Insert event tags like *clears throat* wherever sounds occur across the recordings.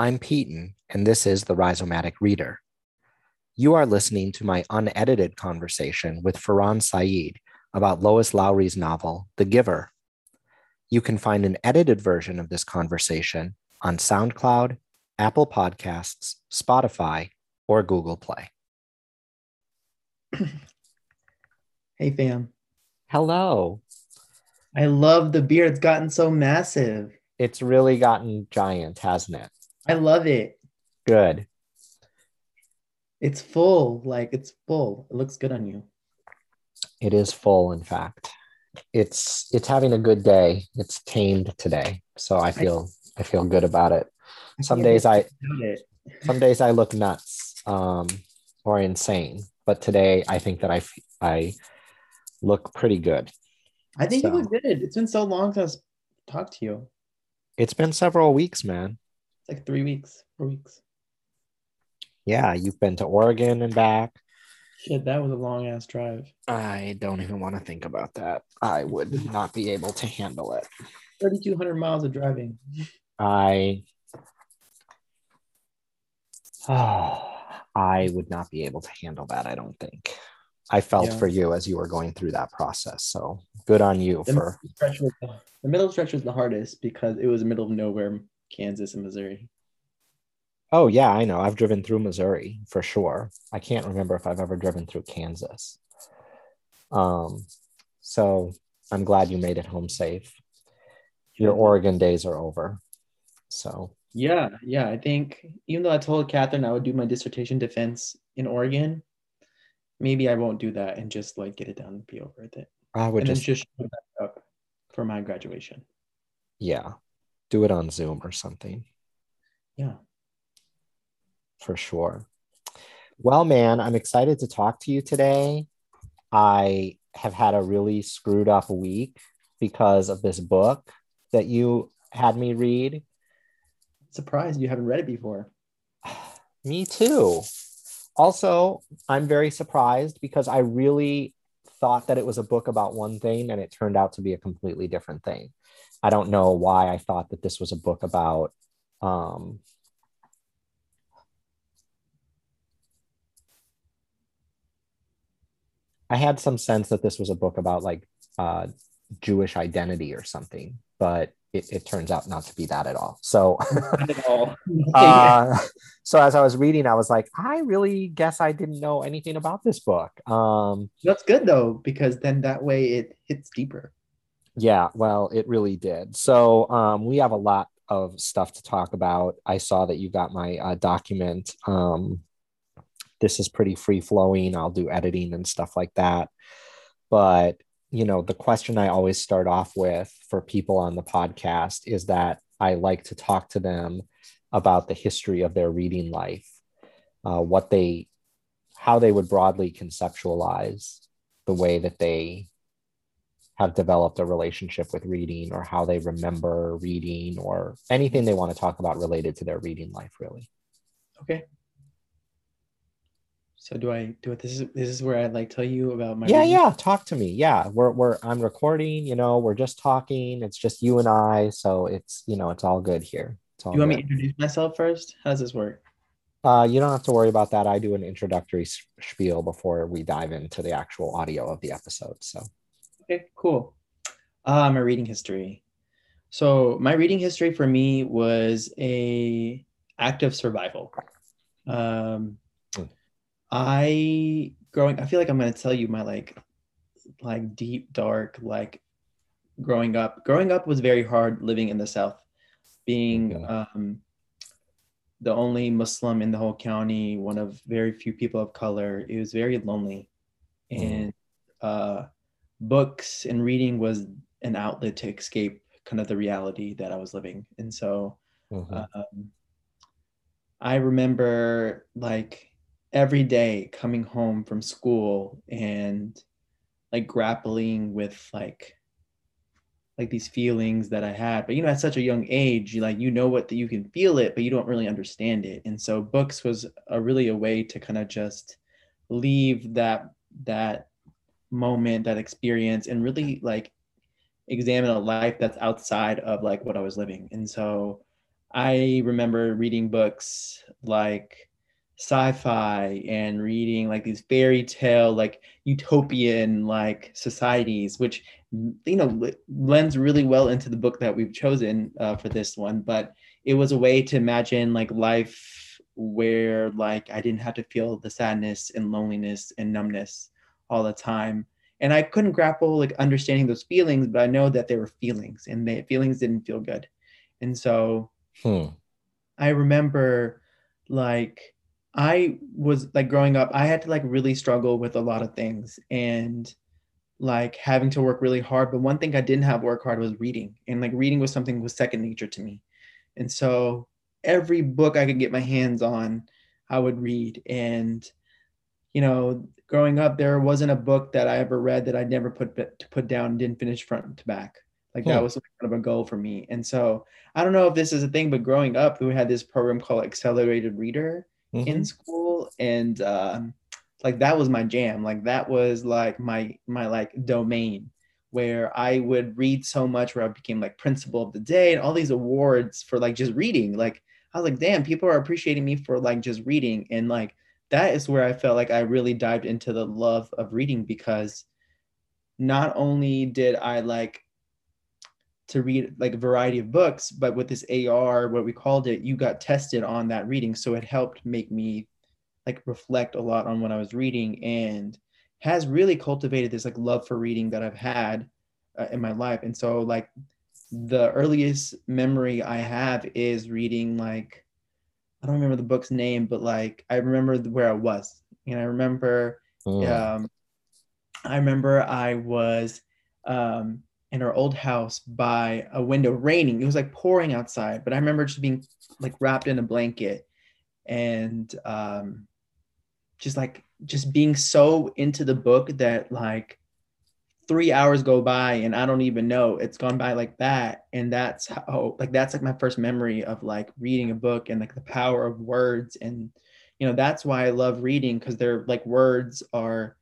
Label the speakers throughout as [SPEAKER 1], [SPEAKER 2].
[SPEAKER 1] I'm Peyton, and this is the Rhizomatic Reader. You are listening to my unedited conversation with Faran Saeed about Lois Lowry's novel, The Giver. You can find an edited version of this conversation on SoundCloud, Apple Podcasts, Spotify, or Google Play. *clears throat*
[SPEAKER 2] Hey fam.
[SPEAKER 1] Hello.
[SPEAKER 2] I love the beer. It's gotten so massive.
[SPEAKER 1] It's really gotten giant, hasn't it?
[SPEAKER 2] I love it.
[SPEAKER 1] Good.
[SPEAKER 2] It's full. Like it's full. It looks good on you.
[SPEAKER 1] It is full, in fact. It's it's having a good day. It's tamed today. So I feel I feel good about it. Some days I
[SPEAKER 2] it.
[SPEAKER 1] some days I look nuts um, or insane, but today I think that I I look pretty good.
[SPEAKER 2] I think
[SPEAKER 1] So-
[SPEAKER 2] it look good. It's been so long since I talked to you.
[SPEAKER 1] It's been several weeks, man.
[SPEAKER 2] Like three weeks, four weeks.
[SPEAKER 1] Yeah, you've been to Oregon and back.
[SPEAKER 2] Shit, that was a long ass drive.
[SPEAKER 1] I don't even want to think about that. I would not be able to handle it.
[SPEAKER 2] 3,200 miles of driving.
[SPEAKER 1] I oh, *sighs* I would not be able to handle that, I don't think. I felt
[SPEAKER 2] Yeah.
[SPEAKER 1] for you as you were going through that process. So good on you
[SPEAKER 2] The
[SPEAKER 1] for
[SPEAKER 2] middle the, the middle stretch was the hardest because it was the middle of nowhere, Kansas and Missouri.
[SPEAKER 1] Oh yeah, I know. I've driven through Missouri for sure. I can't remember if I've ever driven through Kansas. Um, so I'm glad you made it home safe. Your Oregon days are over. So
[SPEAKER 2] Yeah, yeah. I think even though I told Catherine I would do my dissertation defense in Oregon, maybe I won't do that and just like get it done and be over with it.
[SPEAKER 1] I would
[SPEAKER 2] and
[SPEAKER 1] just
[SPEAKER 2] just show back up for my graduation.
[SPEAKER 1] yeah, do it on Zoom or something
[SPEAKER 2] Yeah.
[SPEAKER 1] for sure. Well, man, I'm excited to talk to you today. I have had a really screwed up week because of this book that you had me read.
[SPEAKER 2] Surprised you haven't read it before. *sighs*
[SPEAKER 1] Me too. Also, I'm very surprised because I really thought that it was a book about one thing and it turned out to be a completely different thing. I don't know why I thought that this was a book about um I had some sense that this was a book about like uh Jewish identity or something, but it, it turns out not to be that at all. So
[SPEAKER 2] at all. *laughs* *laughs*
[SPEAKER 1] uh, so as I was reading, I was like, I really guess I didn't know anything about this book. Um,
[SPEAKER 2] That's good though, because then that way it hits deeper.
[SPEAKER 1] Yeah, well, it really did. So um, we have a lot of stuff to talk about. I saw that you got my uh, document. Um, this is pretty free flowing. I'll do editing and stuff like that. But you know, the question I always start off with for people on the podcast is that I like to talk to them about the history of their reading life, uh, what they, how they would broadly conceptualize the way that they have developed a relationship with reading or how they remember reading or anything they want to talk about related to their reading life, really.
[SPEAKER 2] Okay. So do I do it? This is this is where I like tell you about my
[SPEAKER 1] yeah,
[SPEAKER 2] reading?
[SPEAKER 1] yeah. Talk to me. Yeah, we're we're I'm recording. You know, we're just talking. It's just you and I, so it's you know, it's all good here. It's all
[SPEAKER 2] You want me to introduce myself first? How does this work?
[SPEAKER 1] Uh, you don't have to worry about that. I do an introductory spiel before we dive into the actual audio of the episode. So
[SPEAKER 2] Okay, cool. Uh, my reading history. So my reading history for me was a act of survival. Um,
[SPEAKER 1] Hmm.
[SPEAKER 2] I growing. I feel like I'm gonna tell you my like, like deep dark like, growing up. Growing up was very hard living in the South, being um, the only Muslim in the whole county, one of very few people of color. It was very lonely,
[SPEAKER 1] Mhm.
[SPEAKER 2] and uh, books and reading was an outlet to escape kind of the reality that I was living. And so
[SPEAKER 1] mhm.
[SPEAKER 2] um, I remember like every day coming home from school and like grappling with like like these feelings that I had. But you know, at such a young age, you like you know what that you can feel it, but you don't really understand it. And so books was a really a way to kind of just leave that that moment, that experience, and really like examine a life that's outside of like what I was living. And so I remember reading books like sci-fi and reading like these fairy tale like utopian like societies which you know lends really well into the book that we've chosen uh, for this one but it was a way to imagine like life where like i didn't have to feel the sadness and loneliness and numbness all the time and i couldn't grapple like understanding those feelings but i know that they were feelings and the feelings didn't feel good and so hmm. i remember like I was like growing up, I had to like really struggle with a lot of things and like having to work really hard. But one thing I didn't have work hard was reading. And like reading was something was second nature to me. And so every book I could get my hands on, I would read. And, you know, growing up, there wasn't a book that I ever read that I never put to put down and didn't finish front to back. Like that hmm. was kind of a goal for me. And so I don't know if this is a thing, but growing up, we had this program called Accelerated Reader mm-hmm. in school and um, like that was my jam like that was like my my like domain where i would read so much where i became like principal of the day and all these awards for like just reading like i was like damn people are appreciating me for like just reading and like that is where i felt like i really dived into the love of reading because not only did i like to read like a variety of books, but with this AR, what we called it, you got tested on that reading. So it helped make me like reflect a lot on what I was reading and has really cultivated this like love for reading that I've had uh, in my life. And so like the earliest memory I have is reading like I don't remember the book's name, but like I remember where I was. And I remember oh. um I remember I was um in our old house by a window raining. It was like pouring outside, but I remember just being like wrapped in a blanket and um, just like just being so into the book that like three hours go by and I don't even know it's gone by like that. And that's how like that's like my first memory of like reading a book and like the power of words. And you know, that's why I love reading because they're like words are,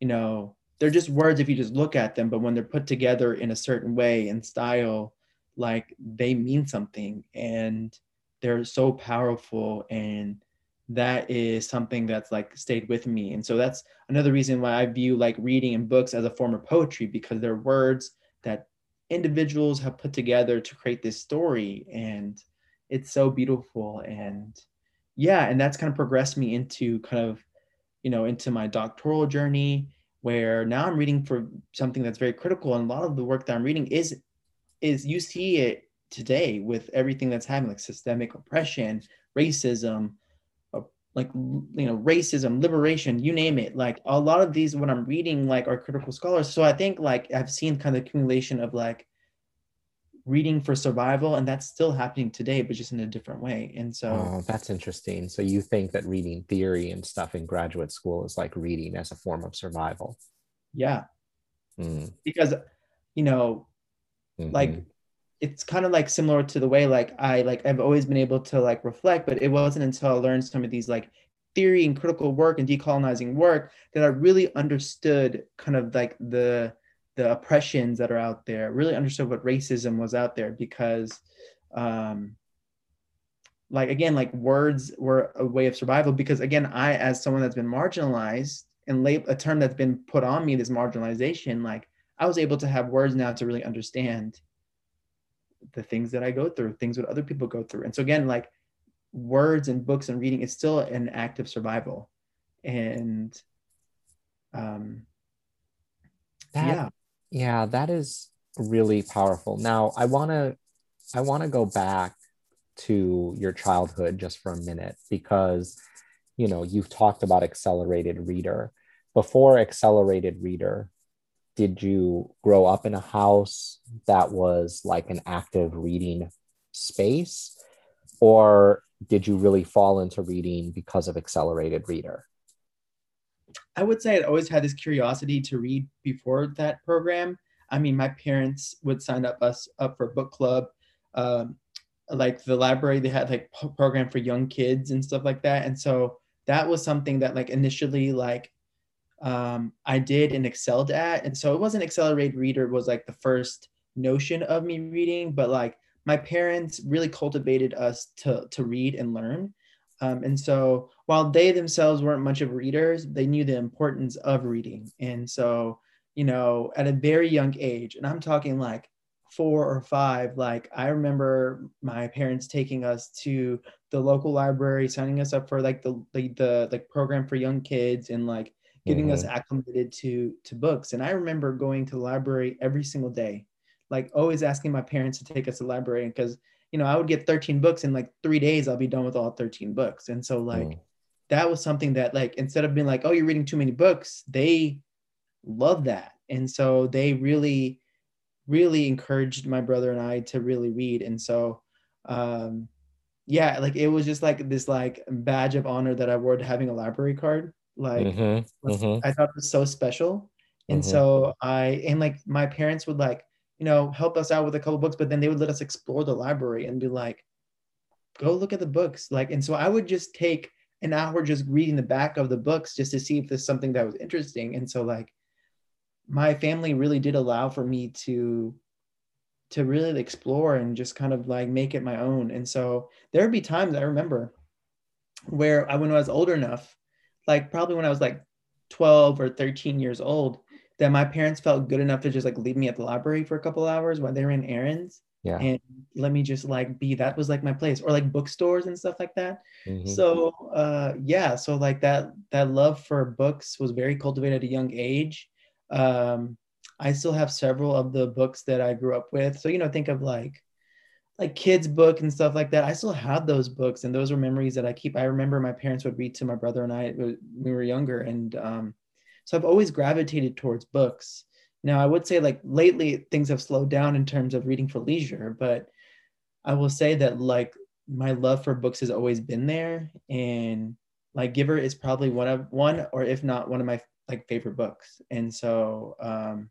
[SPEAKER 2] you know, they're just words if you just look at them but when they're put together in a certain way and style like they mean something and they're so powerful and that is something that's like stayed with me and so that's another reason why i view like reading and books as a form of poetry because they're words that individuals have put together to create this story and it's so beautiful and yeah and that's kind of progressed me into kind of you know into my doctoral journey where now I'm reading for something that's very critical. And a lot of the work that I'm reading is is you see it today with everything that's happening, like systemic oppression, racism, like you know, racism, liberation, you name it. Like a lot of these, when I'm reading, like are critical scholars. So I think like I've seen kind of accumulation of like reading for survival and that's still happening today but just in a different way and so
[SPEAKER 1] oh, that's interesting so you think that reading theory and stuff in graduate school is like reading as a form of survival
[SPEAKER 2] yeah mm. because you know mm-hmm. like it's kind of like similar to the way like i like i've always been able to like reflect but it wasn't until i learned some of these like theory and critical work and decolonizing work that i really understood kind of like the the oppressions that are out there, really understood what racism was out there because um, like again, like words were a way of survival because again, I as someone that's been marginalized and lab- a term that's been put on me, this marginalization, like I was able to have words now to really understand the things that I go through, things that other people go through. And so again, like words and books and reading, is still an act of survival. And um
[SPEAKER 1] that, yeah yeah, that is really powerful. Now, I want to I want to go back to your childhood just for a minute because you know, you've talked about accelerated reader. Before accelerated reader, did you grow up in a house that was like an active reading space or did you really fall into reading because of accelerated reader?
[SPEAKER 2] I would say I always had this curiosity to read before that program. I mean, my parents would sign up us up for book club. Um, like the library, they had like program for young kids and stuff like that. And so that was something that like initially like um, I did and excelled at. And so it wasn't accelerated reader was like the first notion of me reading, but like my parents really cultivated us to to read and learn um, and so while they themselves weren't much of readers they knew the importance of reading and so you know at a very young age and i'm talking like four or five like i remember my parents taking us to the local library signing us up for like the the, the like program for young kids and like getting mm-hmm. us acclimated to to books and i remember going to the library every single day like always asking my parents to take us to the library because you know i would get 13 books in like three days i'll be done with all 13 books and so like mm. that was something that like instead of being like oh you're reading too many books they love that and so they really really encouraged my brother and I to really read. And so, um, yeah, like it was just like this like badge of honor that I wore to having a library card. Like mm-hmm, mm-hmm. I thought it was so special. And mm-hmm. so I and like my parents would like, you know, help us out with a couple books, but then they would let us explore the library and be like, go look at the books. Like, and so I would just take an hour just reading the back of the books just to see if there's something that was interesting. And so like my family really did allow for me to to really explore and just kind of like make it my own. And so there would be times I remember where I when I was older enough, like probably when I was like 12 or 13 years old, that my parents felt good enough to just like leave me at the library for a couple hours while they ran errands.
[SPEAKER 1] Yeah.
[SPEAKER 2] And let me just like be that was like my place or like bookstores and stuff like that. Mm-hmm. So uh yeah, so like that that love for books was very cultivated at a young age um, I still have several of the books that I grew up with. So, you know, think of like like kids book and stuff like that. I still have those books and those are memories that I keep. I remember my parents would read to my brother and I when we were younger. And um, so I've always gravitated towards books. Now I would say like lately things have slowed down in terms of reading for leisure, but I will say that like my love for books has always been there. And like Giver is probably one of one or if not one of my like favorite books and so um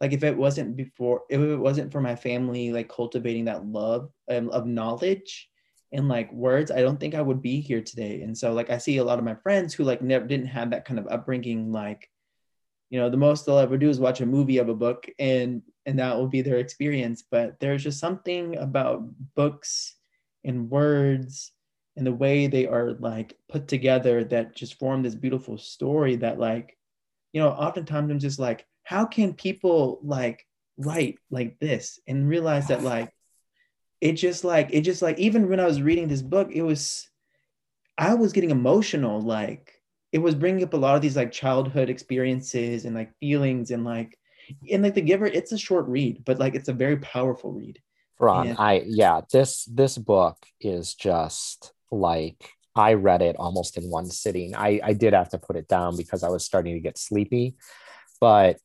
[SPEAKER 2] like if it wasn't before if it wasn't for my family like cultivating that love um, of knowledge and like words i don't think i would be here today. And so like i see a lot of my friends who like never didn't have that kind of upbringing like you know the most they'll ever do is watch a movie of a book and and that will be their experience. But there's just something about books and words and the way they are like put together that just form this beautiful story that like you know oftentimes i'm just like how can people like write like this and realize that like it just like it just like even when i was reading this book it was i was getting emotional like it was bringing up a lot of these like childhood experiences and like feelings and like and like the giver it's a short read but like it's a very powerful read
[SPEAKER 1] Ron, and- I yeah, this this book is just like I read it almost in one sitting. I, I did have to put it down because I was starting to get sleepy, but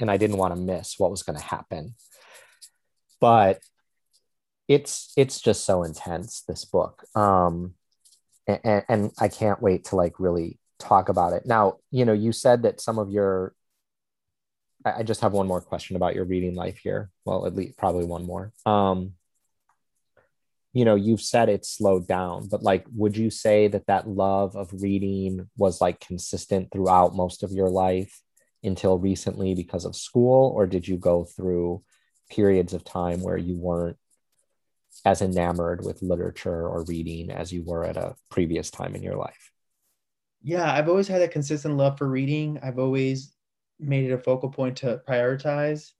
[SPEAKER 1] and I didn't want to miss what was going to happen. But it's it's just so intense this book, um, and, and I can't wait to like really talk about it. Now, you know, you said that some of your I just have one more question about your reading life here. Well, at least probably one more. Um, you know you've said it slowed down but like would you say that that love of reading was like consistent throughout most of your life until recently because of school or did you go through periods of time where you weren't as enamored with literature or reading as you were at a previous time in your life
[SPEAKER 2] yeah i've always had a consistent love for reading i've always made it a focal point to prioritize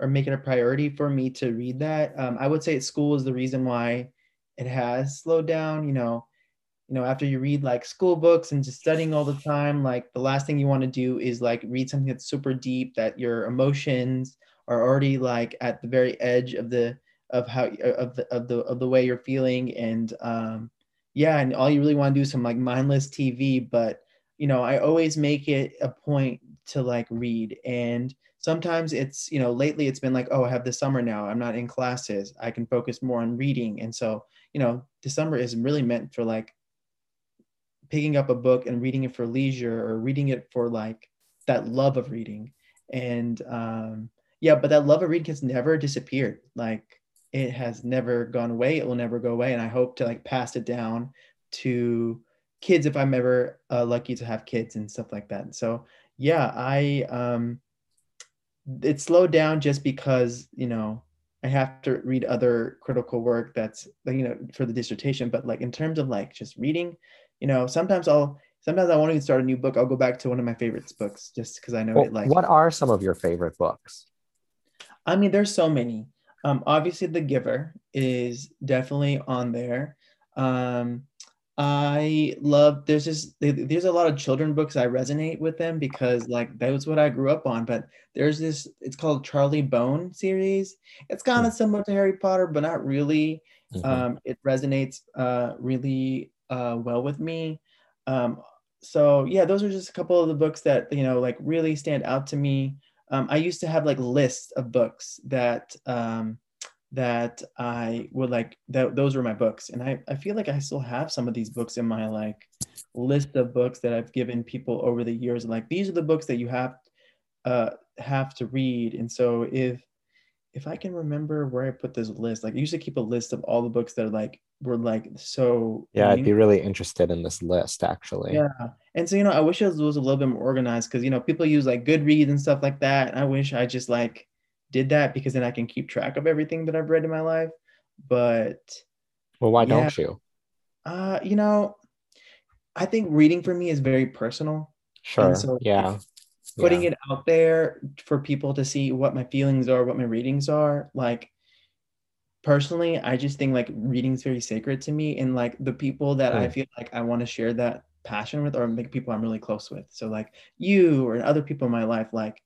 [SPEAKER 2] or make it a priority for me to read that. Um, I would say school is the reason why it has slowed down. You know, you know, after you read like school books and just studying all the time, like the last thing you want to do is like read something that's super deep that your emotions are already like at the very edge of the of how of the of the of the way you're feeling. And um yeah and all you really want to do is some like mindless tv but you know i always make it a point to like read. And sometimes it's you know lately it's been like oh i have the summer now. I'm not in classes. I can focus more on reading. And so you know december is really meant for like picking up a book and reading it for leisure or reading it for like that love of reading. And um yeah but that love of reading has never disappeared. Like it has never gone away. It will never go away. And i hope to like pass it down to kids if i'm ever uh, lucky to have kids and stuff like that. So yeah i um it slowed down just because you know I have to read other critical work that's you know for the dissertation. But like in terms of like just reading, you know, sometimes I'll sometimes I won't even start a new book. I'll go back to one of my favorites books just because I know
[SPEAKER 1] Well,
[SPEAKER 2] it. Like,
[SPEAKER 1] what are some of your favorite books?
[SPEAKER 2] I mean, there's so many. Um, obviously, The Giver is definitely on there. Um, I love. There's just there's a lot of children books I resonate with them because like that was what I grew up on. But there's this. It's called Charlie Bone series. It's kind of similar to Harry Potter, but not really.
[SPEAKER 1] Mhm.
[SPEAKER 2] Um, it resonates uh, really uh, well with me. Um, so yeah, those are just a couple of the books that you know like really stand out to me. Um, I used to have like lists of books that um, that I would like. That those were my books, and I I feel like I still have some of these books in my like list of books that I've given people over the years. Like these are the books that you have uh, have to read, and so if if I can remember where I put this list, like I used to keep a list of all the books that are like were like so
[SPEAKER 1] yeah, I'd be really interested in this list actually.
[SPEAKER 2] Yeah. And so, you know, I wish it was, was a little bit more organized because, you know, people use like Goodreads and stuff like that. And I wish I just like did that because then I can keep track of everything that I've read in my life. But,
[SPEAKER 1] Well, why
[SPEAKER 2] Yeah.
[SPEAKER 1] don't you?
[SPEAKER 2] uh, you know, I think reading for me is very personal.
[SPEAKER 1] Sure.
[SPEAKER 2] so
[SPEAKER 1] yeah.
[SPEAKER 2] Putting
[SPEAKER 1] yeah.
[SPEAKER 2] it out there for people to see what my feelings are, what my readings are. Like, personally, I just think like reading is very sacred to me. And like the people that I
[SPEAKER 1] Mm.
[SPEAKER 2] feel like I want to share that passion with are like people I'm really close with. So like you or other people in my life, like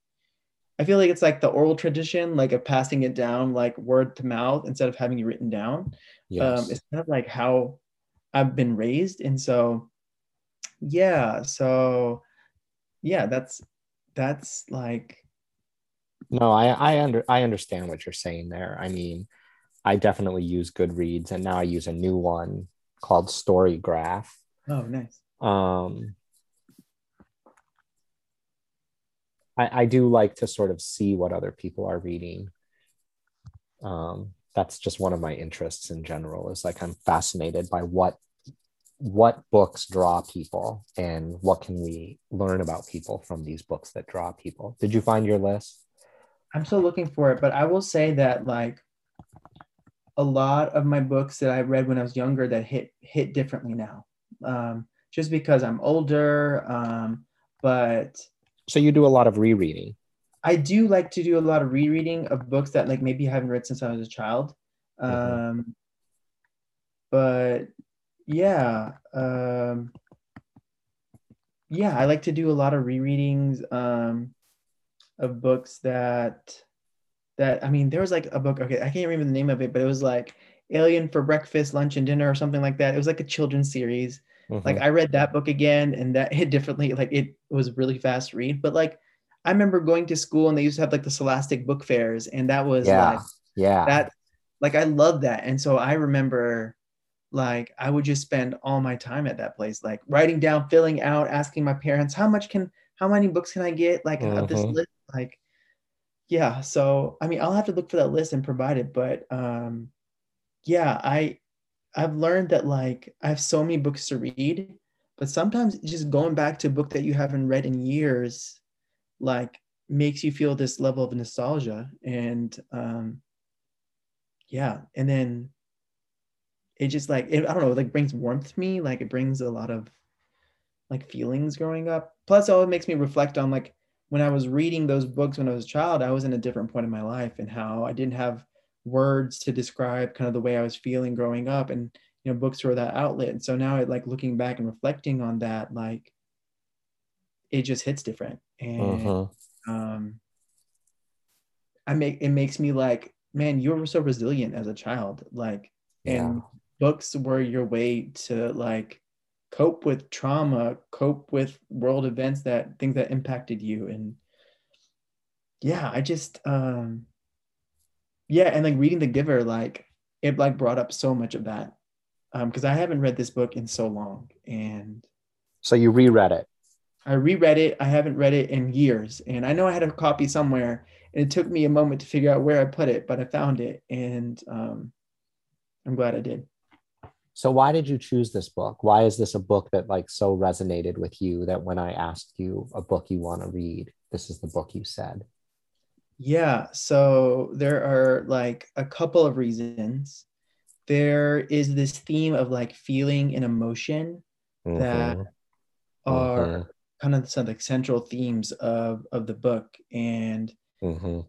[SPEAKER 2] I feel like it's like the oral tradition, like of passing it down like word to mouth instead of having it written down.
[SPEAKER 1] Yes.
[SPEAKER 2] Um, it's kind of like how I've been raised. And so yeah, so yeah, that's that's like
[SPEAKER 1] No, I I under I understand what you're saying there. I mean, I definitely use Goodreads, and now I use a new one called Storygraph.
[SPEAKER 2] oh nice.
[SPEAKER 1] Um, I I do like to sort of see what other people are reading. Um, that's just one of my interests in general. Is like I'm fascinated by what what books draw people and what can we learn about people from these books that draw people. Did you find your list?
[SPEAKER 2] I'm still looking for it, but I will say that like a lot of my books that I read when I was younger that hit hit differently now, um, just because I'm older. Um, but
[SPEAKER 1] So you do a lot of rereading.
[SPEAKER 2] I do like to do a lot of rereading of books that like maybe I haven't read since I was a child. Um,
[SPEAKER 1] Mhm.
[SPEAKER 2] But yeah, um, yeah, I like to do a lot of rereadings um, of books that that I mean, there was like a book. Okay, I can't remember the name of it, but it was like Alien for Breakfast, Lunch, and Dinner, or something like that. It was like a children's series. Like
[SPEAKER 1] Mhm.
[SPEAKER 2] I read that book again, and that *laughs* hit differently. Like it was really fast read, but like I remember going to school and they used to have like the Scholastic book fairs, and that was
[SPEAKER 1] yeah,
[SPEAKER 2] like
[SPEAKER 1] yeah.
[SPEAKER 2] that. Like I love that, and so I remember like I would just spend all my time at that place, like writing down, filling out, asking my parents how much can, how many books can I get, like of this list, like yeah. So I mean, I'll have to look for that list and provide it, but um, yeah, I I've learned that like I have so many books to read, but sometimes just going back to a book that you haven't read in years, like makes you feel this level of nostalgia. And um yeah, and then it just like it, I don't know, like brings warmth to me. Like it brings a lot of like feelings growing up. Plus, it always makes me reflect on like when I was reading those books when I was a child, I was in a different point in my life and how I didn't have words to describe kind of the way I was feeling growing up. And you know, books were that outlet. And so now, like looking back and reflecting on that, like it just hits different. And
[SPEAKER 1] Mhm.
[SPEAKER 2] um, I make it makes me like, man, you were so resilient as a child. Like, and books were your way to like cope with trauma, cope with world events that things that impacted you. And yeah, I just um yeah, and like reading The Giver, like it like brought up so much of that. Um, because I haven't read this book in so long. And
[SPEAKER 1] So you reread it.
[SPEAKER 2] I reread it. I haven't read it in years. And I know I had a copy somewhere. And it took me a moment to figure out where I put it, but I found it. And um I'm glad I did.
[SPEAKER 1] So why did you choose this book? Why is this a book that like so resonated with you that when I asked you a book you want to read, this is the book you said?
[SPEAKER 2] Yeah, so there are like a couple of reasons. There is this theme of like feeling and emotion that
[SPEAKER 1] Mm-hmm.
[SPEAKER 2] are
[SPEAKER 1] Mm-hmm.
[SPEAKER 2] kind of some like central themes of of the book and
[SPEAKER 1] Mm-hmm.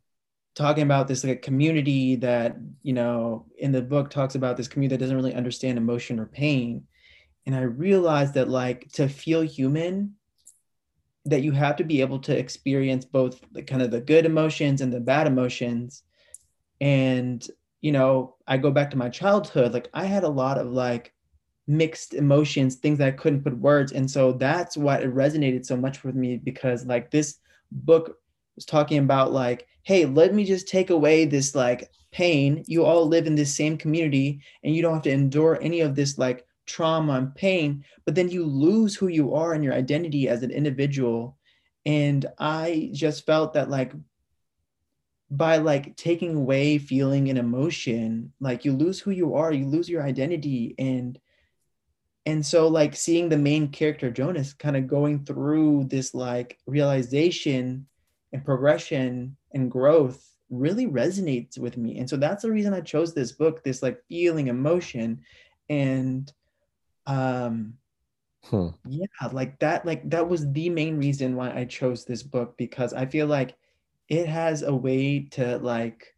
[SPEAKER 2] Talking about this like a community that you know in the book talks about this community that doesn't really understand emotion or pain. And i realized that like to feel human that you have to be able to experience both the kind of the good emotions and the bad emotions. And you know i go back to my childhood like i had a lot of like mixed emotions things that i couldn't put words. And so that's why it resonated so much with me because like this book was talking about like hey let me just take away this like pain. You all live in this same community and you don't have to endure any of this like trauma and pain but then you lose who you are and your identity as an individual. And i just felt that like by like taking away feeling and emotion like you lose who you are you lose your identity. And and so like seeing the main character jonas kind of going through this like realization and progression and growth really resonates with me. And so that's the reason i chose this book this like feeling emotion. And um
[SPEAKER 1] Hmm.
[SPEAKER 2] yeah like that like that was the main reason why i chose this book because i feel like it has a way to like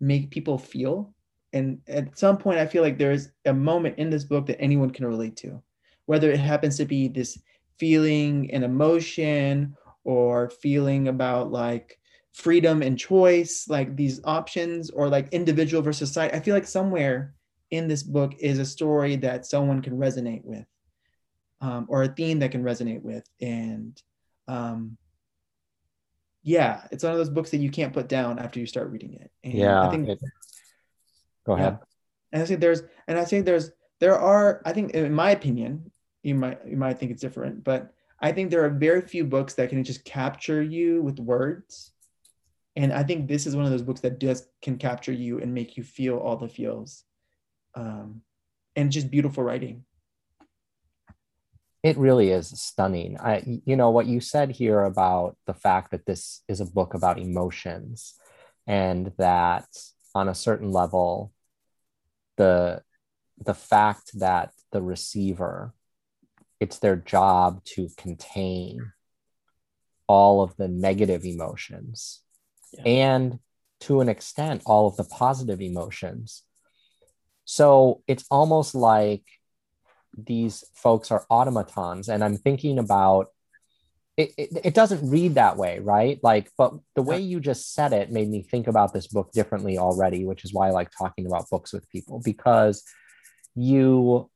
[SPEAKER 2] make people feel. And at some point i feel like there's a moment in this book that anyone can relate to whether it happens to be this feeling and emotion or feeling about like freedom and choice like these options or like individual versus society i feel like somewhere in this book is a story that someone can resonate with um, or a theme that can resonate with and um, yeah it's one of those books that you can't put down after you start reading it and
[SPEAKER 1] Yeah.
[SPEAKER 2] i think
[SPEAKER 1] it- go
[SPEAKER 2] yeah.
[SPEAKER 1] ahead.
[SPEAKER 2] and i think there's and i think there's there are i think in my opinion you might you might think it's different but i think there are very few books that can just capture you with words and i think this is one of those books that does can capture you and make you feel all the feels um, and just beautiful writing
[SPEAKER 1] It really is stunning. I, you know, what you said here about the fact that this is a book about emotions and that on a certain level, the the fact that the receiver, it's their job to contain all of the negative emotions
[SPEAKER 2] Yeah.
[SPEAKER 1] and to an extent all of the positive emotions. So it's almost like these folks are automatons and i'm thinking about it, it, it doesn't read that way right like but the way you just said it made me think about this book differently already which is why i like talking about books with people because you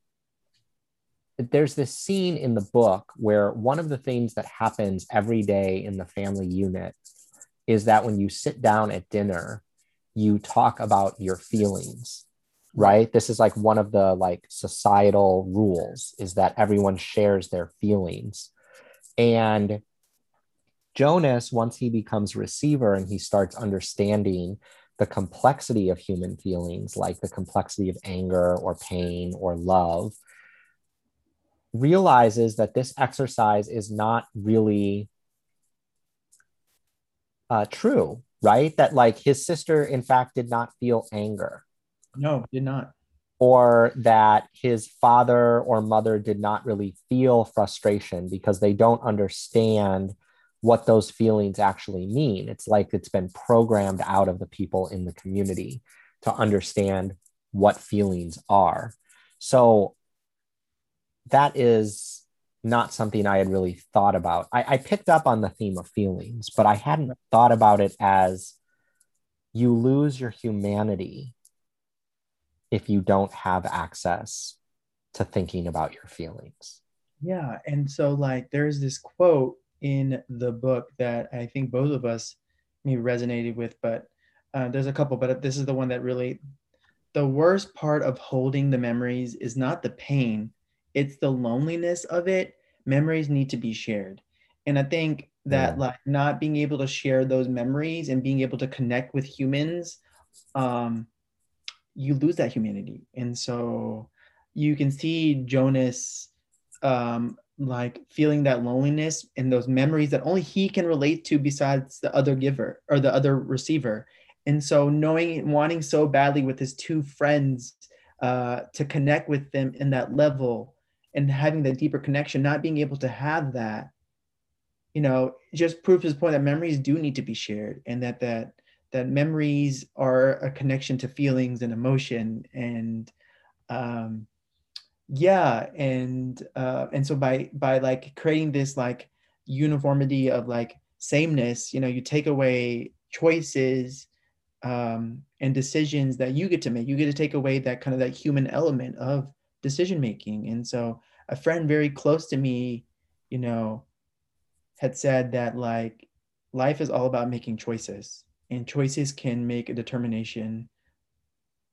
[SPEAKER 1] there's this scene in the book where one of the things that happens every day in the family unit is that when you sit down at dinner you talk about your feelings right? This is like one of the like societal rules is that everyone shares their feelings. And jonas once he becomes receiver and he starts understanding the complexity of human feelings like the complexity of anger or pain or love realizes that this exercise is not really uh, true right that like his sister in fact did not feel anger
[SPEAKER 2] no did not
[SPEAKER 1] or that his father or mother did not really feel frustration because they don't understand what those feelings actually mean. It's like it's been programmed out of the people in the community to understand what feelings are. So that is not something I had really thought about. I, I picked up on the theme of feelings, but I hadn't thought about it as you lose your humanity if you don't have access to thinking about your feelings.
[SPEAKER 2] Yeah. And so, like, there's this quote in the book that I think both of us maybe resonated with, but uh, there's a couple, but this is the one that really, the worst part of holding the memories is not the pain, it's the loneliness of it. Memories need to be shared. And I think that,
[SPEAKER 1] Yeah.
[SPEAKER 2] like, not being able to share those memories and being able to connect with humans, um, you lose that humanity. And so you can see Jonas um, like feeling that loneliness and those memories that only he can relate to besides the other giver or the other receiver and so knowing wanting so badly with his two friends uh, to connect with them in that level and having that deeper connection not being able to have that you know just proves his point that memories do need to be shared and that that that memories are a connection to feelings and emotion and um yeah and uh and so by by like creating this like uniformity of like sameness you know you take away choices um and decisions that you get to make. You get to take away that kind of that human element of decision making and so a friend very close to me you know had said that like life is all about making choices and choices can make a determination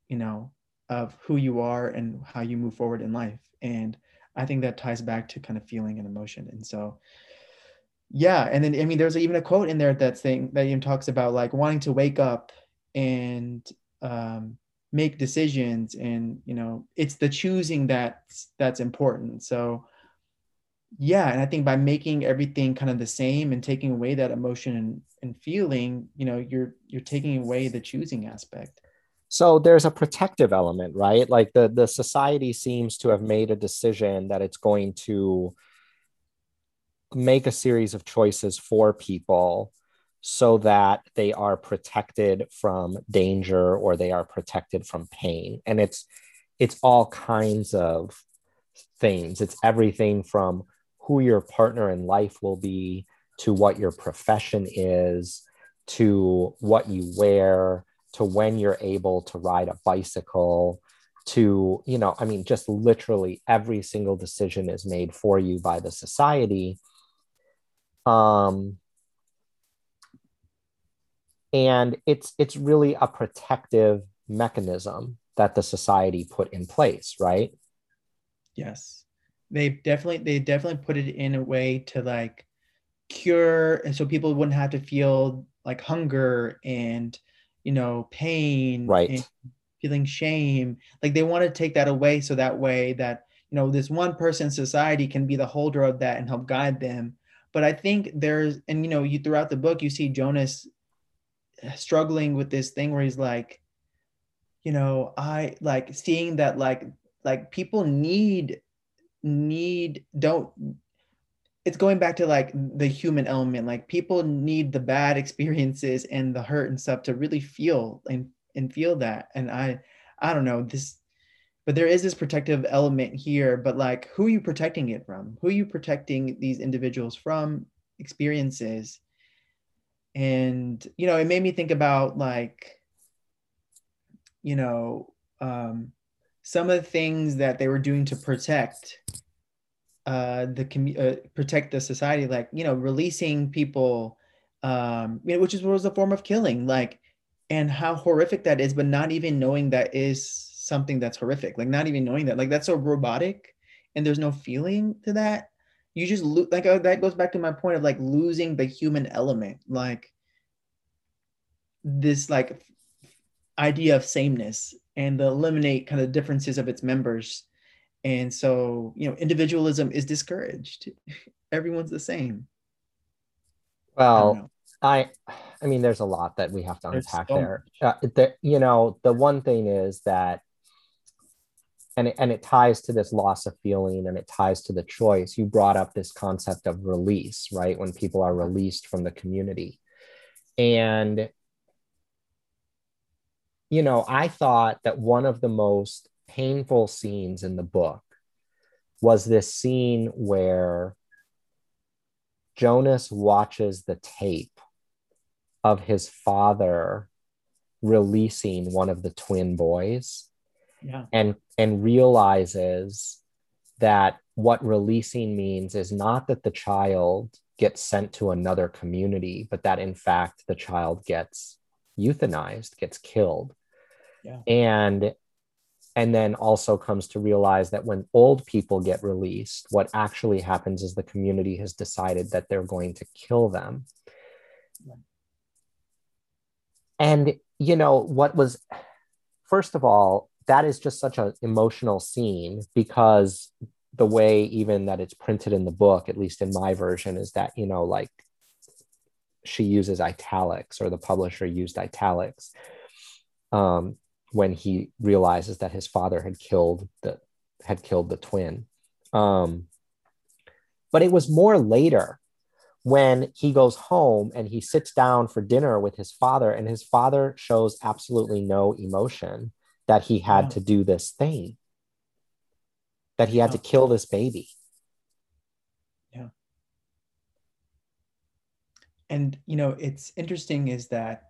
[SPEAKER 2] you know of who you are and how you move forward in life. And i think that ties back to kind of feeling and emotion. And so yeah and then i mean there's even a quote in there that saying that even talks about like wanting to wake up and um, make decisions and you know it's the choosing that's that's important. So yeah and i think by making everything kind of the same and taking away that emotion and, and feeling you know you're you're taking away the choosing aspect.
[SPEAKER 1] So there's a protective element right? Like the the society seems to have made a decision that it's going to make a series of choices for people so that they are protected from danger or they are protected from pain. And it's it's all kinds of things. It's everything from who your partner in life will be to what your profession is to what you wear to when you're able to ride a bicycle to you know i mean just literally every single decision is made for you by the society. Um and it's it's really a protective mechanism that the society put in place right?
[SPEAKER 2] Yes. They definitely they definitely put it in a way to like cure and so people wouldn't have to feel like hunger and you know pain
[SPEAKER 1] right.
[SPEAKER 2] feeling shame. Like they want to take that away so that way that you know this one person society can be the holder of that and help guide them. But i think there's and you know you throughout the book you see jonas struggling with this thing where he's like you know i like seeing that like like people need need don't it's going back to like the human element. Like people need the bad experiences and the hurt and stuff to really feel and and feel that. And i i don't know this but there is this protective element here but like who are you protecting it from? Who are you protecting these individuals from? Experiences and you know it made me think about like you know um some of the things that they were doing to protect uh, the commu- uh, protect the society, like you know, releasing people, um, you know, which is was a form of killing, like, and how horrific that is, but not even knowing that is something that's horrific, like not even knowing that, like that's so robotic, and there's no feeling to that. You just lo- like uh, that goes back to my point of like losing the human element, like this like idea of sameness and the eliminate kind of differences of its members. And so, you know, individualism is discouraged. *laughs* Everyone's the same.
[SPEAKER 1] Well, I, I, I mean, there's a lot that we have to unpack so there. Uh, the, you know, the one thing is that, and it, and it ties to this loss of feeling and it ties to the choice. You brought up this concept of release, right? When people are released from the community. And you know, I thought that one of the most painful scenes in the book was this scene where Jonas watches the tape of his father releasing one of the twin boys
[SPEAKER 2] yeah.
[SPEAKER 1] and and realizes that what releasing means is not that the child gets sent to another community but that in fact the child gets euthanized gets killed
[SPEAKER 2] yeah.
[SPEAKER 1] And and then also comes to realize that when old people get released, what actually happens is the community has decided that they're going to kill them. And you know what was first of all, that is just such an emotional scene because the way even that it's printed in the book, at least in my version, is that, you know, like she uses italics or the publisher used italics um, when he realizes that his father had killed the had killed the twin. Um, but it was more later when he goes home and he sits down for dinner with his father, and his father shows absolutely no emotion that he had yeah. to do this thing, that he had yeah. to kill this baby.
[SPEAKER 2] Yeah. And, you know, it's interesting is that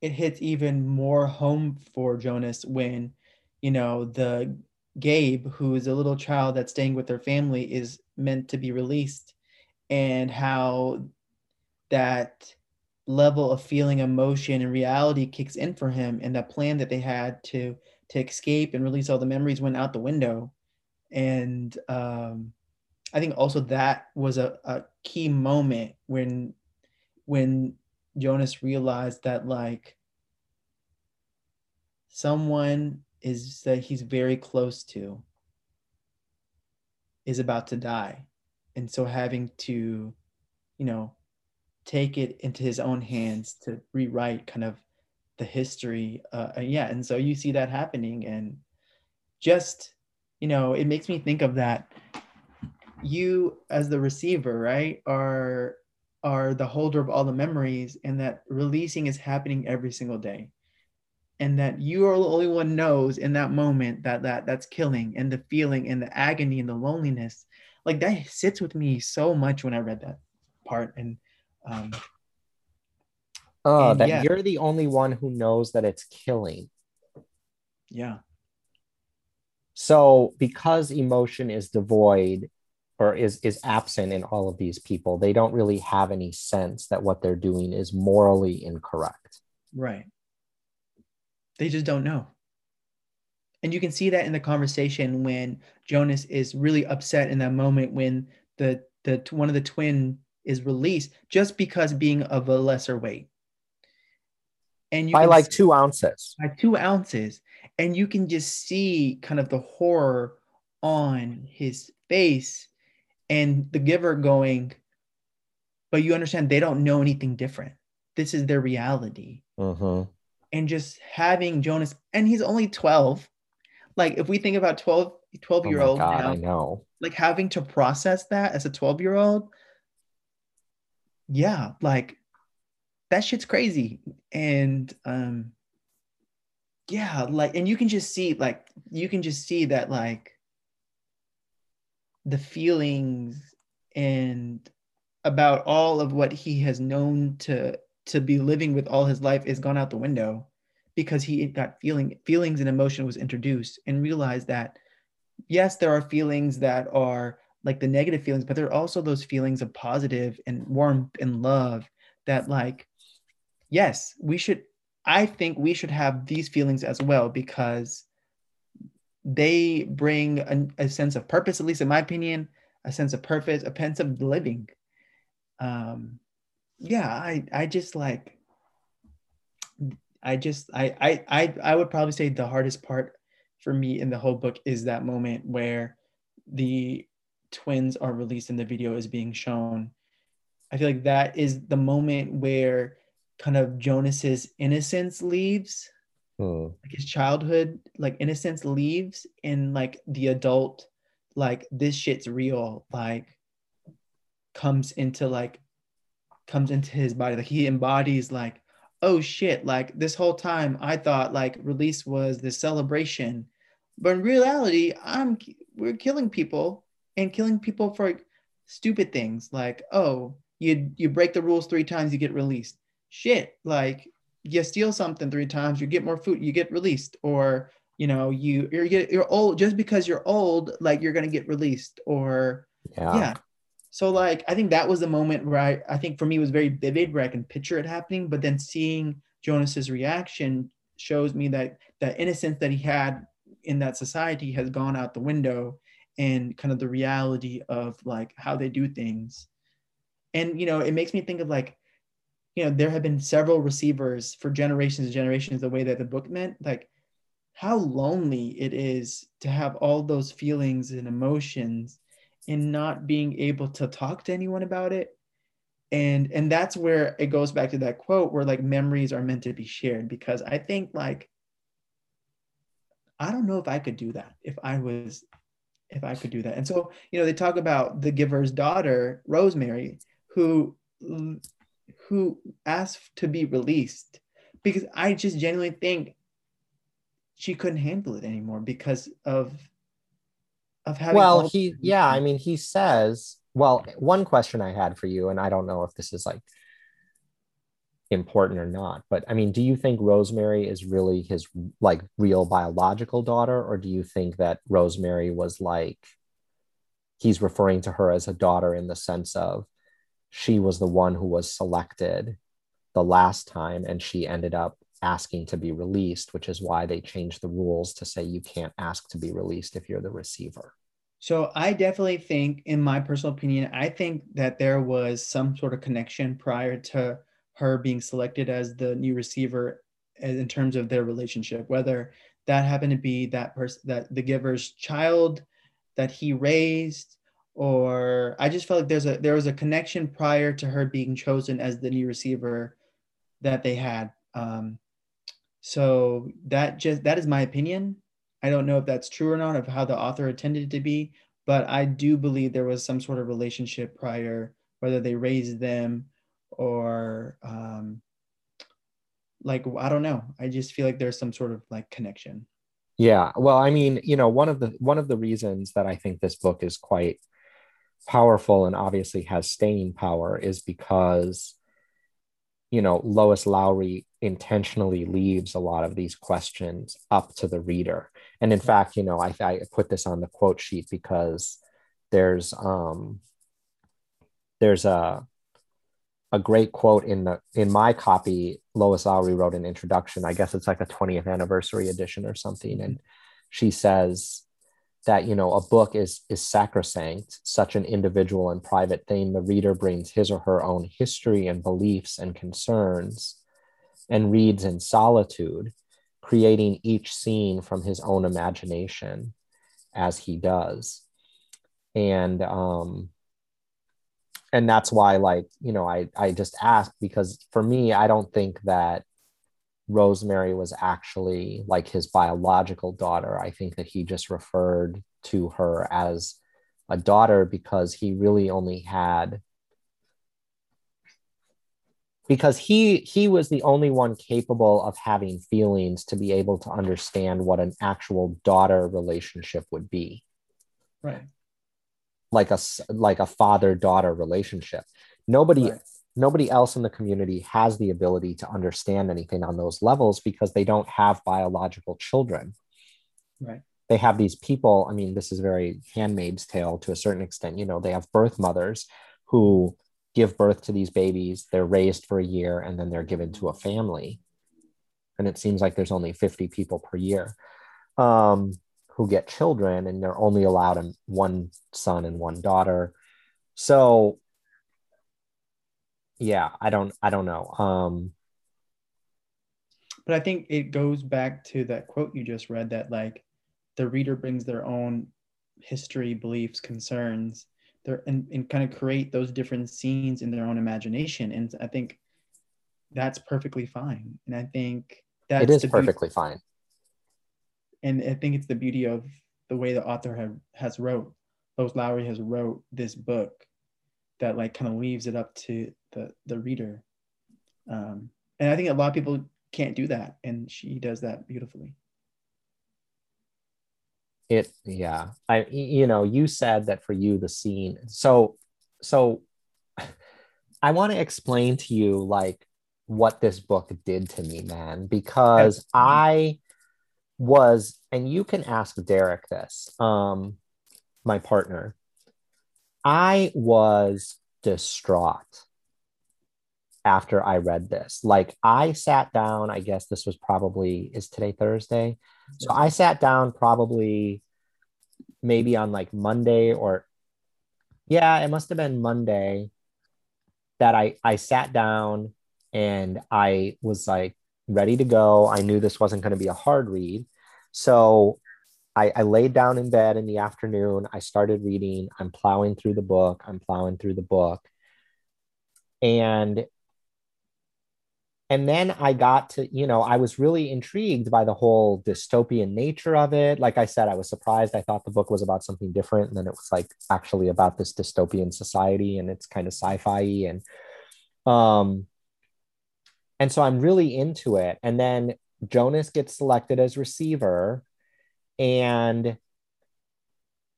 [SPEAKER 2] it hits even more home for Jonas when, you know, the Gabe, who is a little child that's staying with their family, is meant to be released, and how that level of feeling emotion and reality kicks in for him, and that plan that they had to to escape and release all the memories went out the window, and um, I think also that was a, a key moment when when Jonas realized that like someone is that he's very close to is about to die. And so having to, you know, take it into his own hands to rewrite kind of the history. Uh, yeah. And so you see that happening. And just, you know, it makes me think of that. You, as the receiver, right, are are the holder of all the memories and that releasing is happening every single day and that you are the only one knows in that moment that that that's killing and the feeling and the agony and the loneliness like that sits with me so much when i read that part and um
[SPEAKER 1] oh and that yeah. you're the only one who knows that it's killing
[SPEAKER 2] yeah
[SPEAKER 1] so because emotion is devoid or is is absent in all of these people they don't really have any sense that what they're doing is morally incorrect
[SPEAKER 2] right they just don't know. And you can see that in the conversation when Jonas is really upset in that moment when the the one of the twin is released just because being of a lesser weight.
[SPEAKER 1] And you by like two ounces.
[SPEAKER 2] By two ounces. And you can just see kind of the horror on his face and the giver going, but you understand they don't know anything different. This is their reality.
[SPEAKER 1] Uh-huh
[SPEAKER 2] and just having Jonas, and he's only 12. Like, if we think about 12, 12 year old,
[SPEAKER 1] now, I know,
[SPEAKER 2] like having to process that as a 12 year old, yeah, like that shit's crazy. And, um, yeah, like, and you can just see, like, you can just see that, like, the feelings and about all of what he has known to to be living with all his life is gone out the window because he got feeling feelings and emotion was introduced and realized that yes there are feelings that are like the negative feelings but there are also those feelings of positive and warmth and love that like yes we should i think we should have these feelings as well because they bring a, a sense of purpose at least in my opinion a sense of purpose a sense of living um yeah, I I just like I just I I I I would probably say the hardest part for me in the whole book is that moment where the twins are released and the video is being shown. I feel like that is the moment where kind of Jonas's innocence leaves.
[SPEAKER 1] Hmm.
[SPEAKER 2] Like his childhood, like innocence leaves, and like the adult, like this shit's real, like comes into like comes into his body. Like he embodies like, oh shit, like this whole time I thought like release was this celebration. But in reality, I'm we're killing people and killing people for stupid things like, oh, you you break the rules three times, you get released. Shit, like you steal something three times, you get more food, you get released, or you know, you you're you're old just because you're old, like you're gonna get released, or
[SPEAKER 1] yeah,
[SPEAKER 2] yeah so like I think that was the moment where I, I think for me was very vivid where I can picture it happening, but then seeing Jonas's reaction shows me that that innocence that he had in that society has gone out the window and kind of the reality of like how they do things. And you know, it makes me think of like, you know, there have been several receivers for generations and generations the way that the book meant, like how lonely it is to have all those feelings and emotions and not being able to talk to anyone about it. And and that's where it goes back to that quote where like memories are meant to be shared because i think like i don't know if i could do that if i was if i could do that. And so you know they talk about the giver's daughter rosemary who who asked to be released because i just genuinely think she couldn't handle it anymore because of of having
[SPEAKER 1] well he yeah i mean he says well one question i had for you and i don't know if this is like important or not but i mean do you think rosemary is really his like real biological daughter or do you think that rosemary was like he's referring to her as a daughter in the sense of she was the one who was selected the last time and she ended up asking to be released, which is why they changed the rules to say you can't ask to be released if you're the receiver.
[SPEAKER 2] So I definitely think, in my personal opinion, I think that there was some sort of connection prior to her being selected as the new receiver eh, in terms of their relationship, whether that happened to be that person that the giver's child that he raised or I just felt like there's a there was a connection prior to her being chosen as the new receiver that they had. Um, so that just that is my opinion. I don't know if that's true or not of how the author intended it to be, but I do believe there was some sort of relationship prior, whether they raised them or um, like I don't know. I just feel like there's some sort of like connection.
[SPEAKER 1] Yeah, well, I mean, you know, one of the one of the reasons that I think this book is quite powerful and obviously has staying power is because you know Lois Lowry intentionally leaves a lot of these questions up to the reader. And in fact, you know, I, I put this on the quote sheet because there's um, there's a a great quote in the in my copy. Lois Lowry wrote an introduction. I guess it's like a 20th anniversary edition or something, and she says that you know a book is is sacrosanct such an individual and private thing the reader brings his or her own history and beliefs and concerns and reads in solitude, creating each scene from his own imagination as he does. And um, and that's why, like, you know, I I just ask because for me, I don't think that Rosemary was actually like his biological daughter. I think that he just referred to her as a daughter because he really only had because he he was the only one capable of having feelings to be able to understand what an actual daughter relationship would be
[SPEAKER 2] right
[SPEAKER 1] like a like a father daughter relationship nobody right. Nobody else in the community has the ability to understand anything on those levels because they don't have biological children
[SPEAKER 2] right
[SPEAKER 1] they have these people i mean this is very handmaid's tale to a certain extent you know they have birth mothers who give birth to these babies, they're raised for a year, and then they're given to a family. And it seems like there's only 50 people per year um, who get children, and they're only allowed one son and one daughter. So, yeah, I don't, I don't know. Um,
[SPEAKER 2] but I think it goes back to that quote you just read that like the reader brings their own history, beliefs, concerns, their and, and kind of create those different scenes in their own imagination and i think that's perfectly fine and i think that
[SPEAKER 1] it is perfectly fine
[SPEAKER 2] and i think it's the beauty of the way the author have, has wrote Lois Lowry has wrote this book that like kind of leaves it up to the the reader. Um, and i think a lot of people can't do that and she does that beautifully.
[SPEAKER 1] It yeah. I you know you said that for you the scene so so *laughs* i want to explain to you like what this book did to me man because i was and you can ask derek this um my partner i was distraught after i read this like i sat down i guess this was probably is today thursday so I sat down probably maybe on like Monday or yeah, it must have been Monday that I I sat down and I was like ready to go. I knew this wasn't going to be a hard read. So I, I laid down in bed in the afternoon. I started reading. I'm plowing through the book. I'm plowing through the book. And and then I got to, you know, I was really intrigued by the whole dystopian nature of it. Like I said, I was surprised. I thought the book was about something different. And then it was like actually about this dystopian society and it's kind of sci-fi and um and so I'm really into it. And then Jonas gets selected as receiver and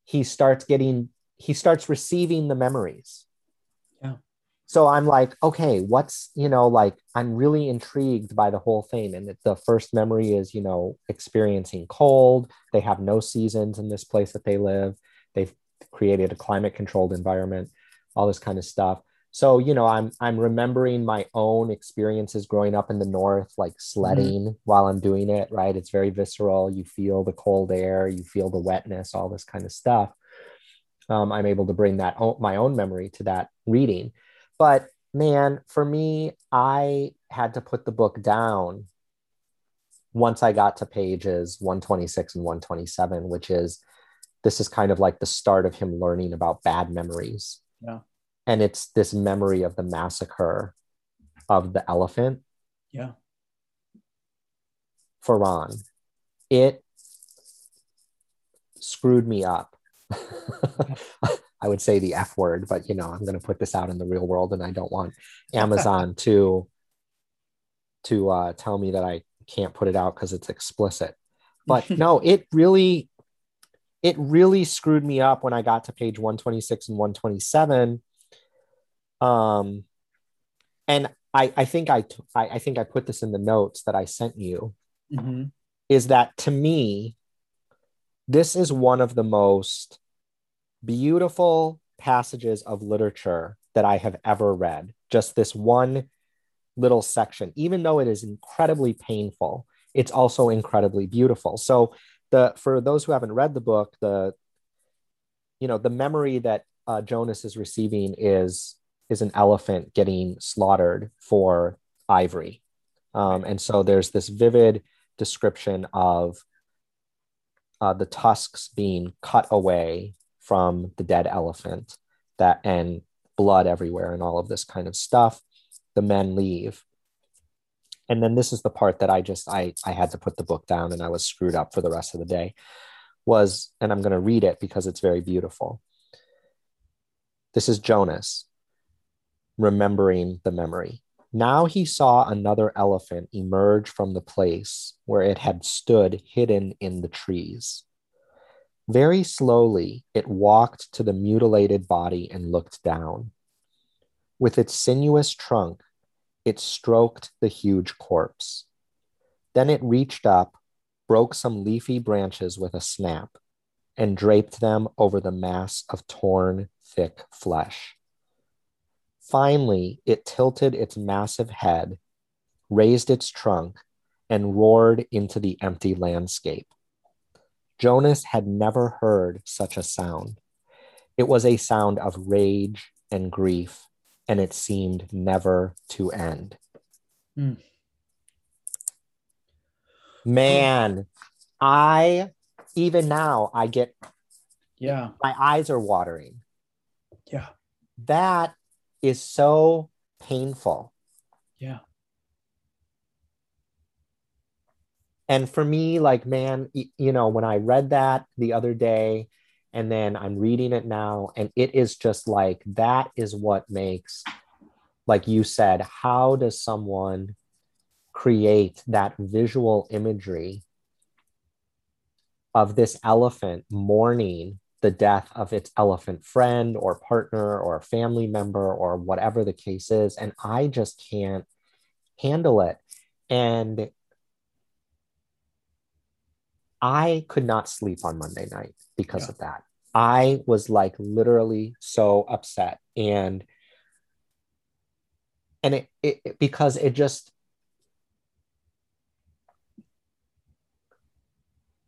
[SPEAKER 1] he starts getting he starts receiving the memories.
[SPEAKER 2] Yeah.
[SPEAKER 1] So i'm like okay what's you know like i'm really intrigued by the whole thing. And the first memory is you know experiencing cold. They have no seasons in this place that they live. They've created a climate controlled environment all this kind of stuff so you know i'm i'm remembering my own experiences growing up in the north like sledding mm-hmm. while i'm doing it right? It's very visceral. You feel the cold air you feel the wetness all this kind of stuff. Um, i'm able to bring that my own memory to that reading. But man for me i had to put the book down once i got to pages 126 and 127 which is this is kind of like the start of him learning about bad memories.
[SPEAKER 2] Yeah
[SPEAKER 1] and it's this memory of the massacre of the elephant.
[SPEAKER 2] Yeah.
[SPEAKER 1] Faran, it screwed me up. *laughs* I would say the F word, but you know, I'm going to put this out in the real world, and I don't want *laughs* Amazon to to uh, tell me that I can't put it out because it's explicit. But *laughs* no, it really, it really screwed me up when I got to page 126 and 127 um, and I, I think I, I, I think I put this in the notes that I sent you.
[SPEAKER 2] Mm-hmm.
[SPEAKER 1] Is that to me, this is one of the most beautiful passages of literature that I have ever read. Just this one little section, even though it is incredibly painful, it's also incredibly beautiful. So the for those who haven't read the book, the you know the memory that uh, Jonas is receiving is is an elephant getting slaughtered for ivory. Um, and so there's this vivid description of uh, the tusks being cut away from the dead elephant that and blood everywhere and all of this kind of stuff. The men leave. And then this is the part that i just i i had to put the book down and i was screwed up for the rest of the day was and i'm going to read it because it's very beautiful. This is jonas remembering the memory. Now he saw another elephant emerge from the place where it had stood hidden in the trees. Very slowly, it walked to the mutilated body and looked down. With its sinuous trunk, it stroked the huge corpse. Then it reached up, broke some leafy branches with a snap, and draped them over the mass of torn, thick flesh. Finally, it tilted its massive head, raised its trunk, and roared into the empty landscape. Jonas had never heard such a sound. It was a sound of rage and grief, and it seemed never to end.
[SPEAKER 2] Mm.
[SPEAKER 1] Man, I, even now, I get,
[SPEAKER 2] yeah,
[SPEAKER 1] my eyes are watering.
[SPEAKER 2] Yeah.
[SPEAKER 1] That is so painful.
[SPEAKER 2] Yeah.
[SPEAKER 1] And for me, like, man, you know, when I read that the other day, and then I'm reading it now, and it is just like that is what makes, like you said, how does someone create that visual imagery of this elephant mourning the death of its elephant friend or partner or family member or whatever the case is. And I just can't handle it. And I could not sleep on Monday night because yeah. of that. I was like literally so upset and and it, it because it just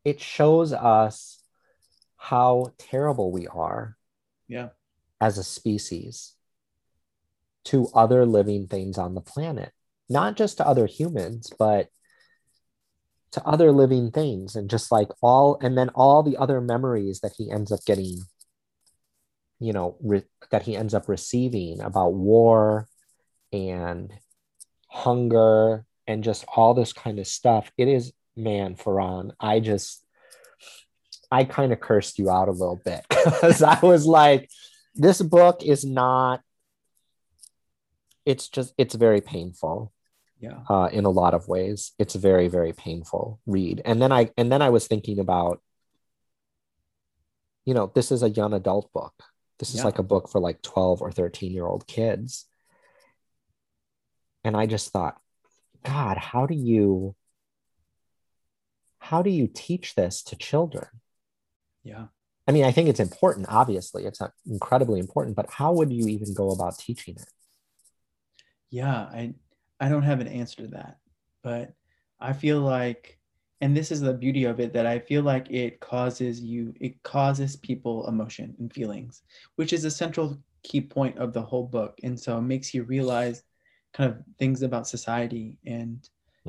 [SPEAKER 1] it shows us how terrible we are
[SPEAKER 2] yeah.
[SPEAKER 1] as a species to other living things on the planet not just to other humans but to other living things. And just like all and then all the other memories that he ends up getting you know re- that he ends up receiving about war and hunger and just all this kind of stuff. It is man Faran I just I kind of cursed you out a little bit *laughs* because I was like this book is not it's just it's very painful
[SPEAKER 2] Yeah.
[SPEAKER 1] uh, in a lot of ways. It's a very, very painful read. And then I and then I was thinking about, you know, this is a young adult book. This is
[SPEAKER 2] Yeah.
[SPEAKER 1] like a book for like 12 or 13 year old kids. And I just thought, God, how do you how do you teach this to children?
[SPEAKER 2] Yeah.
[SPEAKER 1] I mean, I think it's important, obviously, it's incredibly important, but how would you even go about teaching it?
[SPEAKER 2] Yeah, I I don't have an answer to that, but I feel like and this is the beauty of it that I feel like it causes you it causes people emotion and feelings, which is a central key point of the whole book. And so it makes you realize kind of things about society and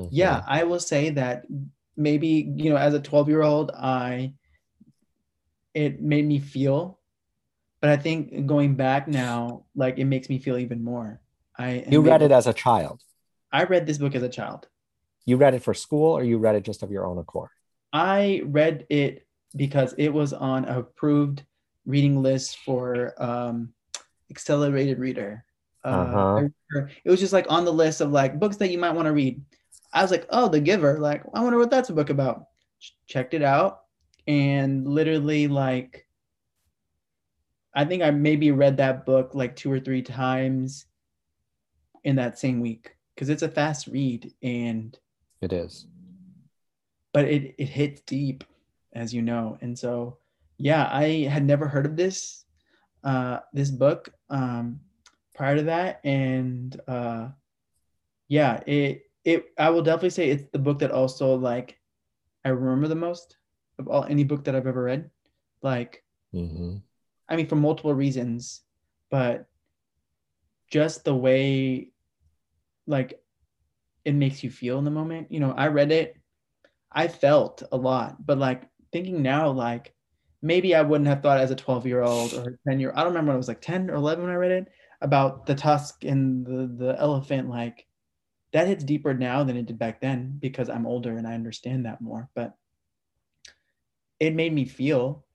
[SPEAKER 2] yeah, mm-hmm. I will say that maybe, you know, as a 12-year-old, I it made me feel but I think going back now like it makes me feel even more. I
[SPEAKER 1] You read it as a child.
[SPEAKER 2] I read this book as a child.
[SPEAKER 1] You read it for school or you read it just of your own accord?
[SPEAKER 2] I read it because it was on a approved reading list for um, accelerated reader. Uh,
[SPEAKER 1] Uh-huh.
[SPEAKER 2] It was just like on the list of like books that you might want to read. I was like, oh, The Giver. Like, I wonder what that's a book about. Ch- Checked it out, and literally like, I think I maybe read that book like two or three times in that same week because it's a fast read and
[SPEAKER 1] It is.
[SPEAKER 2] but it it hits deep as you know and so yeah i had never heard of this uh this book um prior to that and uh yeah it it i will definitely say it's the book that also like i remember the most of all any book that i've ever read like
[SPEAKER 1] hmm
[SPEAKER 2] I mean, for multiple reasons, but just the way, like, it makes you feel in the moment. You know, I read it, I felt a lot, but like thinking now, like, maybe I wouldn't have thought as a 12 year old or 10 year, I don't remember when I was like 10 or 11 when I read it about the tusk and the, the elephant. Like, that hits deeper now than it did back then because I'm older and I understand that more. But it made me feel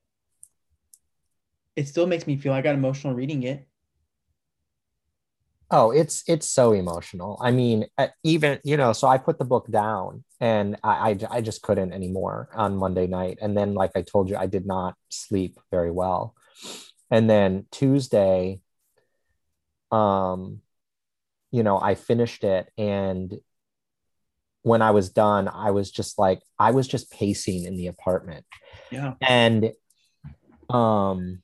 [SPEAKER 2] it still makes me feel I got emotional reading it.
[SPEAKER 1] Oh, it's it's so emotional. I mean, uh, even you know, so I put the book down, and I, I I just couldn't anymore on Monday night. And then, like I told you, I did not sleep very well. And then Tuesday, um, you know, I finished it, and when I was done, I was just like, I was just pacing in the apartment,
[SPEAKER 2] Yeah.
[SPEAKER 1] and um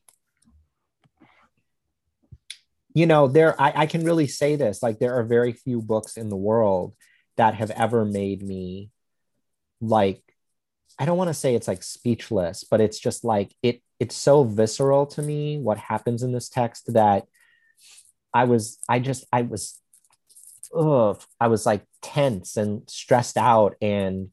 [SPEAKER 1] you know there I, I can really say this like there are very few books in the world that have ever made me like i don't want to say it's like speechless but it's just like it it's so visceral to me what happens in this text that i was i just i was ugh, i was like tense and stressed out and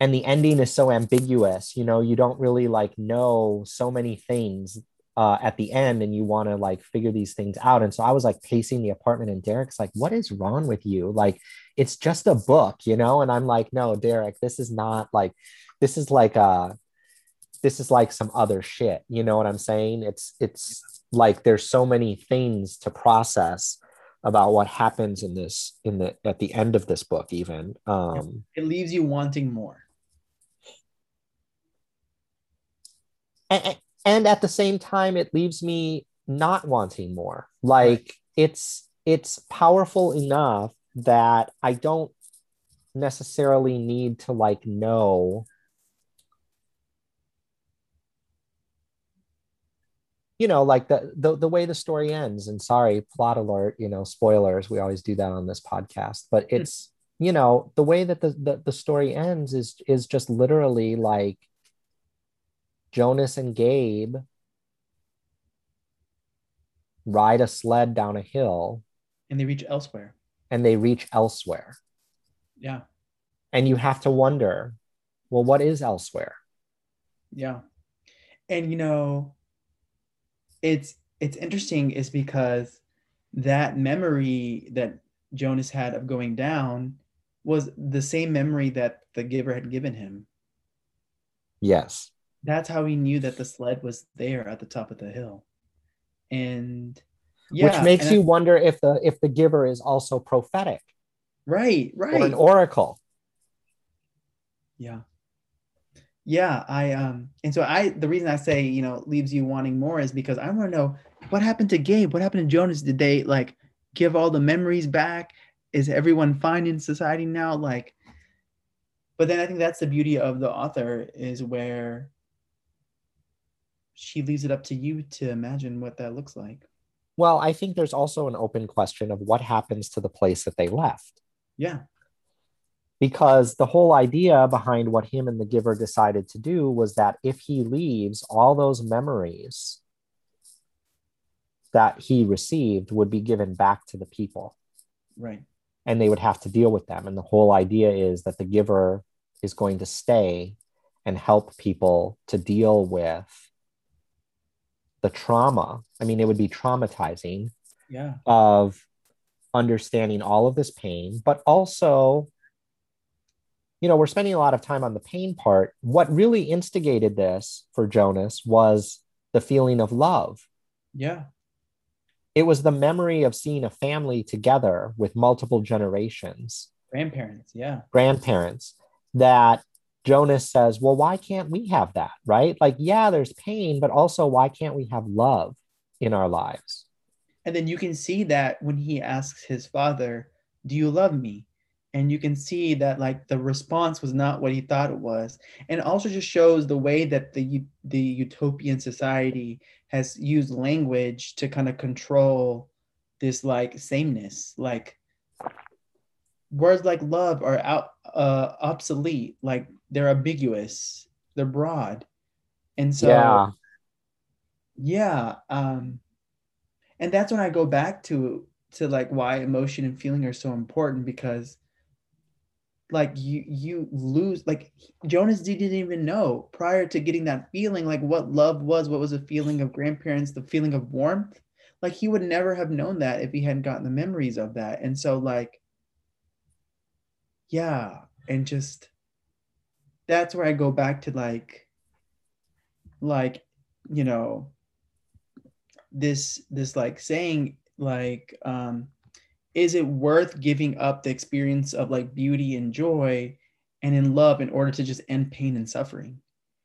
[SPEAKER 1] and the ending is so ambiguous you know you don't really like know so many things uh, at the end and you want to like figure these things out. And so i was like pacing the apartment and derek's like what is wrong with you? Like it's just a book you know? And i'm like no derek this is not like this is like uh this is like some other shit. You know what i'm saying? It's it's like there's so many things to process about what happens in this in the at the end of this book even um
[SPEAKER 2] It leaves you wanting more.
[SPEAKER 1] And, and at the same time it leaves me not wanting more. Like it's it's powerful enough that i don't necessarily need to like know you know like the, the the way the story ends. And sorry plot alert you know spoilers we always do that on this podcast. But hmm. it's you know the way that the, the the story ends is is just literally like jonas and gabe ride a sled down a hill
[SPEAKER 2] And they reach elsewhere.
[SPEAKER 1] and they reach elsewhere
[SPEAKER 2] Yeah.
[SPEAKER 1] And you have to wonder, well, what is elsewhere?
[SPEAKER 2] Yeah. And you know, it's it's interesting is because that memory that Jonas had of going down was the same memory that the giver had given him.
[SPEAKER 1] Yes.
[SPEAKER 2] That's how he knew that the sled was there at the top of the hill. And yeah,
[SPEAKER 1] which makes
[SPEAKER 2] and
[SPEAKER 1] you
[SPEAKER 2] I-
[SPEAKER 1] wonder if the if the giver is also prophetic
[SPEAKER 2] right, right.
[SPEAKER 1] or an oracle.
[SPEAKER 2] Yeah. Yeah, I um and so I the reason I say, you know, leaves you wanting more is because I want to know what happened to Gabe? What happened to Jonas? Did they like give all the memories back? Is everyone fine in society now? Like but then I think that's the beauty of the author is where she leaves it up to you to imagine what that looks like.
[SPEAKER 1] Well, I think there's also an open question of what happens to the place that they left.
[SPEAKER 2] Yeah.
[SPEAKER 1] Because the whole idea behind what him and the giver decided to do was that if he leaves, all those memories that he received would be given back to the people
[SPEAKER 2] Right.
[SPEAKER 1] and they would have to deal with them. And the whole idea is that the giver is going to stay and help people to deal with the trauma. I mean, it would be traumatizing
[SPEAKER 2] Yeah.
[SPEAKER 1] of understanding all of this pain, but also, you know, we're spending a lot of time on the pain part. What really instigated this for Jonas was the feeling of love.
[SPEAKER 2] Yeah.
[SPEAKER 1] It was the memory of seeing a family together with multiple generations,
[SPEAKER 2] Grandparents. Yeah.
[SPEAKER 1] grandparents, that Jonas says, Well, why can't we have that? Right? Like, yeah, there's pain, but also, why can't we have love in our lives?
[SPEAKER 2] And then you can see that when he asks his father, Do you love me? And you can see that like the response was not what he thought it was. And also just shows the way that the the utopian society has used language to kind of control this like sameness. Like words like love are out uh obsolete, like they're ambiguous, they're broad. And so
[SPEAKER 1] yeah.
[SPEAKER 2] yeah um and that's when i go back to to like why emotion and feeling are so important because like you you lose like jonas didn't even know prior to getting that feeling like what love was what was a feeling of grandparents the feeling of warmth like he would never have known that if he hadn't gotten the memories of that and so like yeah and just that's where i go back to like like you know this this like saying like um is it worth giving up the experience of like beauty and joy and in love in order to just end pain and suffering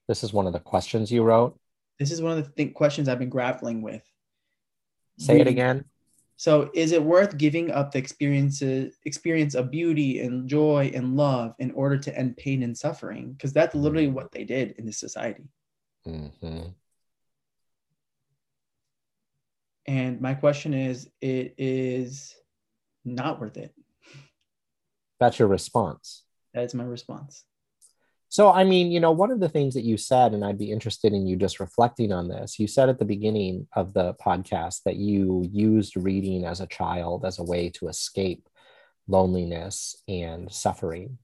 [SPEAKER 1] This is one of the questions you wrote.
[SPEAKER 2] this is one of the th- questions i've been grappling with
[SPEAKER 1] Say it again.
[SPEAKER 2] So is it worth giving up the experiences experience of beauty and joy and love in order to end pain and suffering? Because that's literally what they did in this society.
[SPEAKER 1] Mhm.
[SPEAKER 2] and my question is it is not worth it.
[SPEAKER 1] That's your response.
[SPEAKER 2] that is my response
[SPEAKER 1] So, I mean, you know, one of the things that you said, and I'd be interested in you just reflecting on this, you said at the beginning of the podcast that you used reading as a child as a way to escape loneliness and suffering.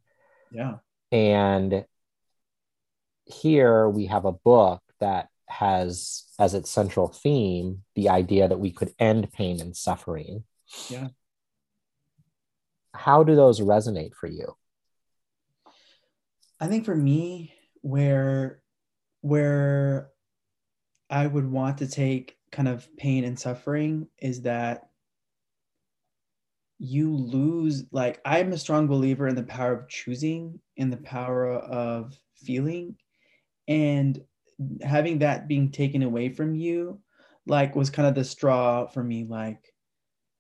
[SPEAKER 2] yeah
[SPEAKER 1] And here we have a book that has as its central theme the idea that we could end pain and suffering.
[SPEAKER 2] Yeah.
[SPEAKER 1] How do those resonate for you?
[SPEAKER 2] I think for me, where where I would want to take kind of pain and suffering is that you lose like I'm a strong believer in the power of choosing and the power of feeling and having that being taken away from you like was kind of the straw for me like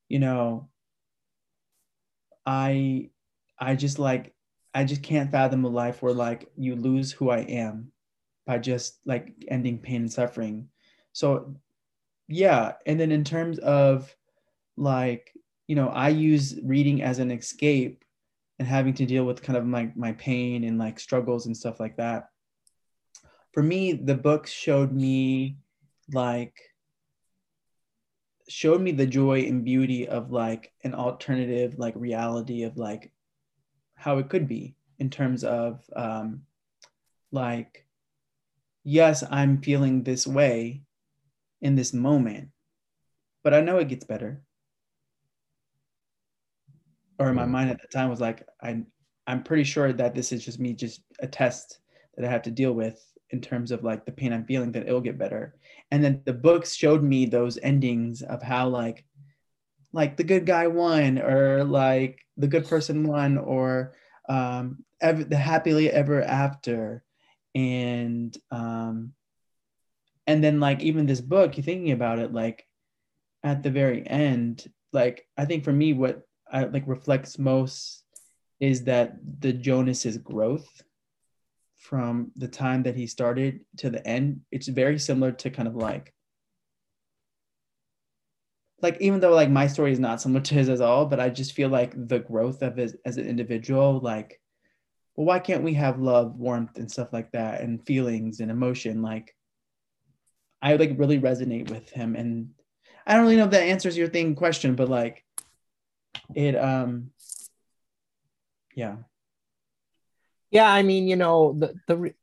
[SPEAKER 2] you know I I just like I just can't fathom a life where like you lose who I am by just like ending pain and suffering. So yeah, and then in terms of like, you know, I use reading as an escape and having to deal with kind of my my pain and like struggles and stuff like that. For me, the books showed me like showed me the joy and beauty of like an alternative like reality of like how it could be in terms of um, like, yes, I'm feeling this way in this moment, but I know it gets better. Or in my mind at the time was like, I'm, I'm pretty sure that this is just me, just a test that I have to deal with in terms of like the pain I'm feeling, that it'll get better. And then the books showed me those endings of how like, like the good guy won, or like the good person won, or um, ever, the happily ever after, and um, and then like even this book, you're thinking about it, like at the very end, like I think for me, what I like reflects most is that the Jonas's growth from the time that he started to the end, it's very similar to kind of like like even though like my story is not similar to his at all, but I just feel like the growth of his as an individual, like, well, why can't we have love, warmth, and stuff like that, and feelings and emotion? Like, I like really resonate with him, and I don't really know if that answers your thing question, but like, it um, yeah,
[SPEAKER 1] yeah. I mean, you know, the the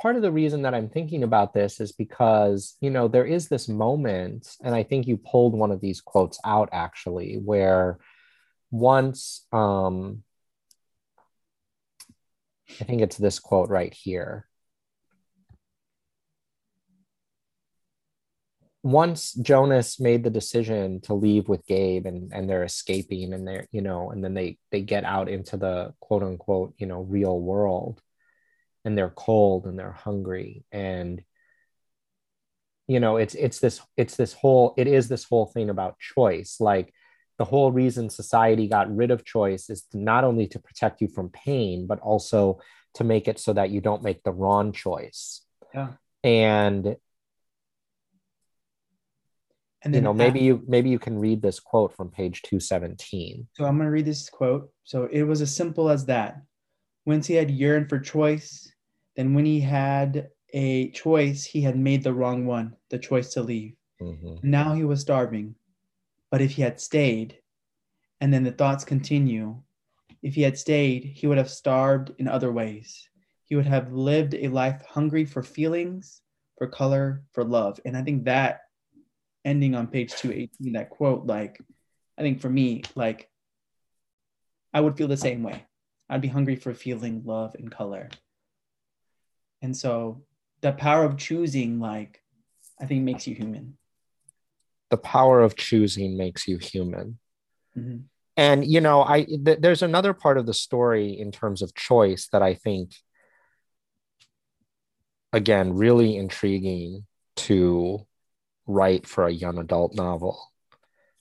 [SPEAKER 1] part of the reason that I'm thinking about this is because, you know, there is this moment, and I think you pulled one of these quotes out actually, where once, um, I think it's this quote right here. Once Jonas made the decision to leave with Gabe and, and they're escaping and they're, you know, and then they they get out into the quote unquote, you know, real world and they're cold and they're hungry. And you know it's it's this it's this whole it is this whole thing about choice. Like the whole reason society got rid of choice is to not only to protect you from pain but also to make it so that you don't make the wrong choice.
[SPEAKER 2] Yeah.
[SPEAKER 1] And and you know maybe you maybe you can read this quote from page 217
[SPEAKER 2] so i'm going to read this quote. So it was as simple as that. Once he had yearned for choice then when he had a choice, he had made the wrong one, the choice to leave. Mm-hmm. Now he was starving. But if he had stayed, and then the thoughts continue, if he had stayed, he would have starved in other ways. He would have lived a life hungry for feelings, for color, for love. And I think that ending on page 218, that quote, like, I think for me, like, I would feel the same way. I'd be hungry for feeling, love, and color. And so the power of choosing, like, I think makes you human.
[SPEAKER 1] The power of choosing makes you human. Mm-hmm. And, you know, I, th- there's another part of the story in terms of choice that I think, again, really intriguing to write for a young adult novel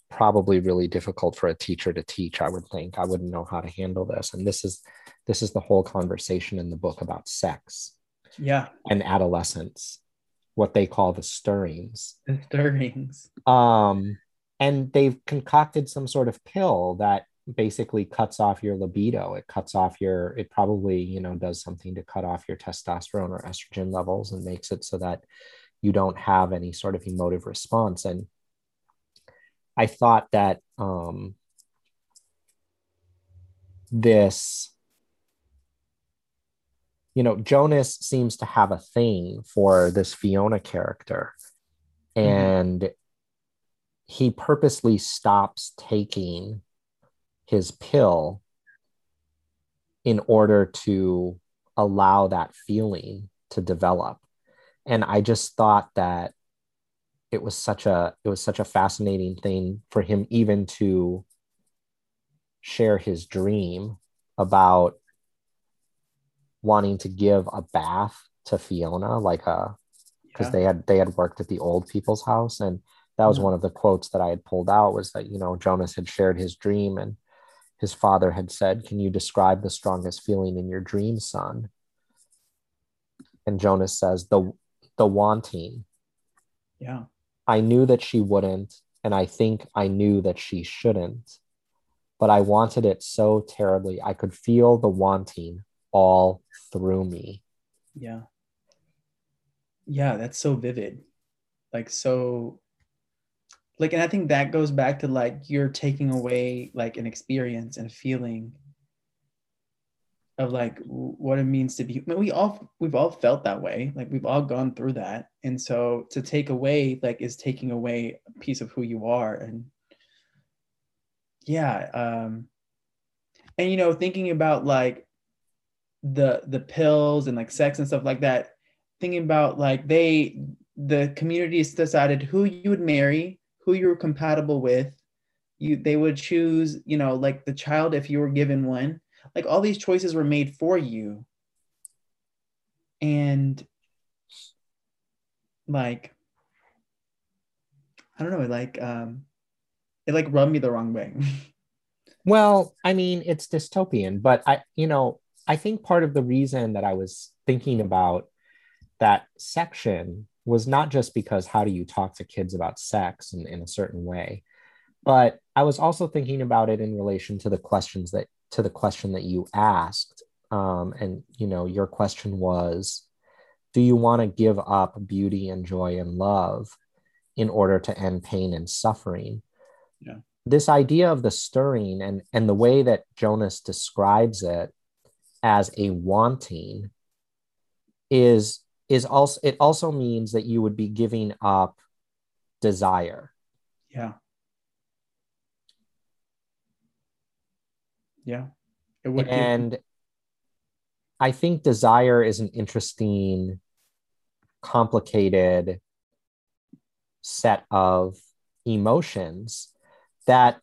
[SPEAKER 1] probably really difficult for a teacher to teach i would think i wouldn't know how to handle this and this is this is the whole conversation in the book about sex
[SPEAKER 2] yeah.
[SPEAKER 1] and adolescence what they call the stirrings.
[SPEAKER 2] The stirrings.
[SPEAKER 1] Um and they've concocted some sort of pill that basically cuts off your libido. It cuts off your it probably you know does something to cut off your testosterone or estrogen levels and makes it so that you don't have any sort of emotive response. And i thought that um this you know, Jonas seems to have a thing for this Fiona character. Mm-hmm. And mm-hmm. he purposely stops taking his pill in order to allow that feeling to develop. And I just thought that it was such a it was such a fascinating thing for him even to share his dream about wanting to give a bath to Fiona, like uh, a because yeah. they had they had worked at the old people's house, and that was one of the quotes that I had pulled out was that you know Jonas had shared his dream, and his father had said, "Can you describe the strongest feeling in your dream, son?" And Jonas says, "the the wanting."
[SPEAKER 2] Yeah.
[SPEAKER 1] I knew that she wouldn't, and I think I knew that she shouldn't, but I wanted it so terribly. I could feel the wanting all through me.
[SPEAKER 2] Yeah. Yeah, that's so vivid. Like so like and I think that goes back to like you're taking away like an experience and feeling of like what it means to be I mean, we all we've all felt that way like we've all gone through that and so to take away like is taking away a piece of who you are and yeah um and you know thinking about like the the pills and like sex and stuff like that thinking about like they the communities decided who you would marry who you were compatible with. You they would choose you know like the child if you were given one. Like all these choices were made for you. And like i don't know like um it like rubbed me the wrong way. *laughs*
[SPEAKER 1] Well i mean it's dystopian but i you know i think part of the reason that i was thinking about that section was not just because how do you talk to kids about sex in, in a certain way but i was also thinking about it in relation to the questions that to the question that you asked um, and you know your question was do you want to give up beauty and joy and love in order to end pain and suffering?
[SPEAKER 2] Yeah.
[SPEAKER 1] This idea of the stirring and and the way that jonas describes it as a wanting is is also it also means that you would be giving up desire
[SPEAKER 2] yeah Yeah.
[SPEAKER 1] it would and I think desire is an interesting, complicated set of emotions that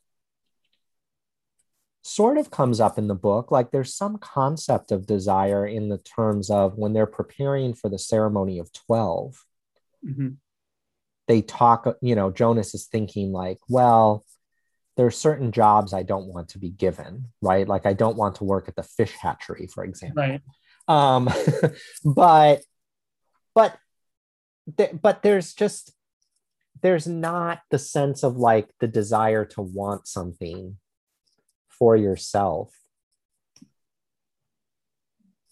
[SPEAKER 1] sort of comes up in the book. Like there's some concept of desire in the terms of when they're preparing for the ceremony of 12,
[SPEAKER 2] mm-hmm.
[SPEAKER 1] they talk, you know, Jonas is thinking, like, well, there are certain jobs I don't want to be given, right? Like I don't want to work at the fish hatchery, for example.
[SPEAKER 2] Right.
[SPEAKER 1] Um, *laughs* but but th- but there's just there's not the sense of like the desire to want something for yourself.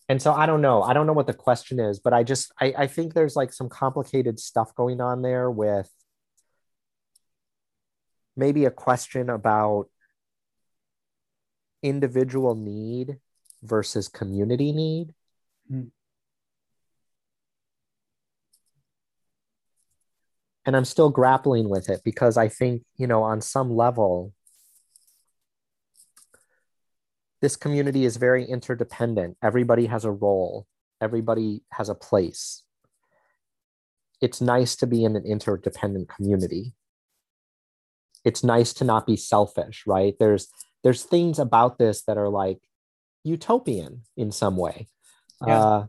[SPEAKER 1] And so I don't know. I don't know what the question is, but I just I, I think there's like some complicated stuff going on there with maybe a question about individual need versus community need.
[SPEAKER 2] Mm.
[SPEAKER 1] And I'm still grappling with it because I think, you know, on some level, this community is very interdependent. Everybody has a role, everybody has a place. It's nice to be in an interdependent community it's nice to not be selfish right there's there's things about this that are like utopian in some way yeah. uh,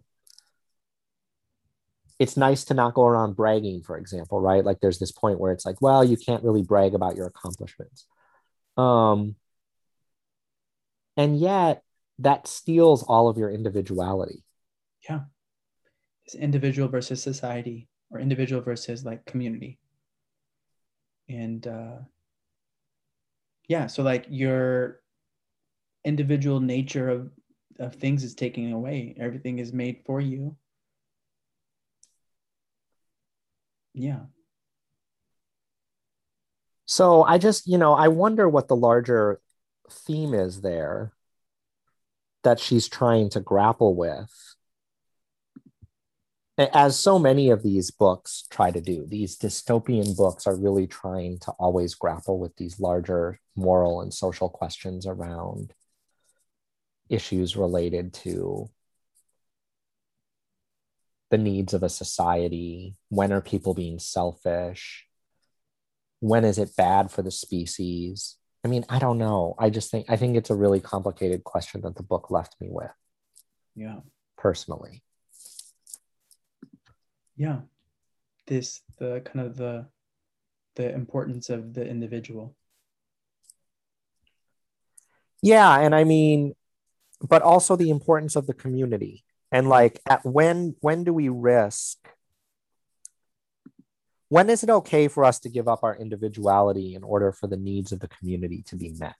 [SPEAKER 1] it's nice to not go around bragging for example right like there's this point where it's like well you can't really brag about your accomplishments um and yet that steals all of your individuality.
[SPEAKER 2] Yeah. It's individual versus society or individual versus like community. And uh yeah so like your individual nature of of things is taken away. Everything is made for you. Yeah.
[SPEAKER 1] So i just you know i wonder what the larger theme is there that she's trying to grapple with as so many of these books try to do. These dystopian books are really trying to always grapple with these larger moral and social questions around issues related to the needs of a society. When are people being selfish? When is it bad for the species i mean i don't know. I just think i think it's a really complicated question that the book left me with.
[SPEAKER 2] Yeah.
[SPEAKER 1] Personally.
[SPEAKER 2] Yeah. This the kind of the the importance of the individual.
[SPEAKER 1] Yeah and i mean but also the importance of the community. And like at when when do we risk when is it okay for us to give up our individuality in order for the needs of the community to be met?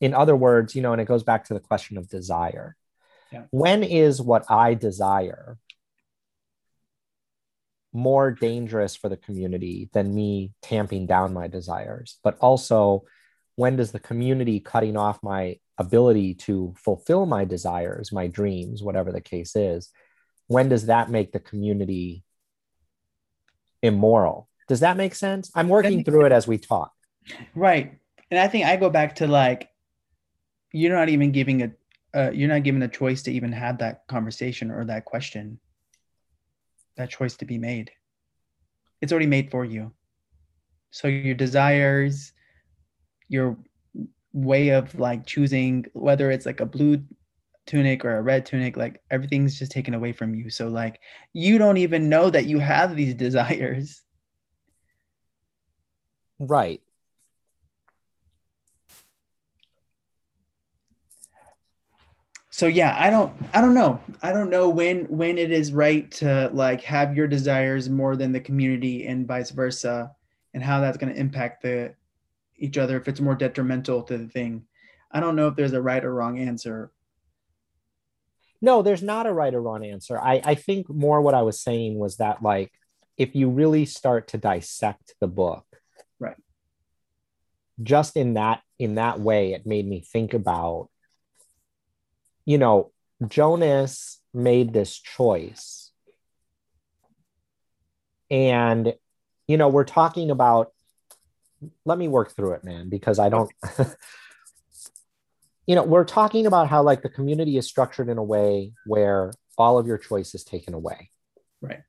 [SPEAKER 1] In other words you know and it goes back to the question of desire.
[SPEAKER 2] Yeah.
[SPEAKER 1] when is what i desire more dangerous for the community than me tamping down my desires? But also when does the community cutting off my ability to fulfill my desires, my dreams, whatever the case is, when does that make the community immoral? Does that make sense? I'm working through it as we talk.
[SPEAKER 2] Right. And I think I go back to like, you're not even giving a, uh, you're not given a choice to even have that conversation or that question, that choice to be made. It's already made for you. So your desires, your way of like choosing whether it's like a blue tunic or a red tunic like everything's just taken away from you so like you don't even know that you have these *laughs* desires
[SPEAKER 1] right
[SPEAKER 2] so yeah i don't i don't know i don't know when when it is right to like have your desires more than the community and vice versa and how that's going to impact the each other if it's more detrimental to the thing. I don't know if there's a right or wrong answer.
[SPEAKER 1] No, there's not a right or wrong answer. I, I think more what I was saying was that like if you really start to dissect the book,
[SPEAKER 2] right.
[SPEAKER 1] Just in that in that way, it made me think about, you know, Jonas made this choice. And, you know, we're talking about let me work through it, man, because I don't. *laughs* you know, we're talking about how like the community is structured in a way where all of your choice is taken away.
[SPEAKER 2] Right.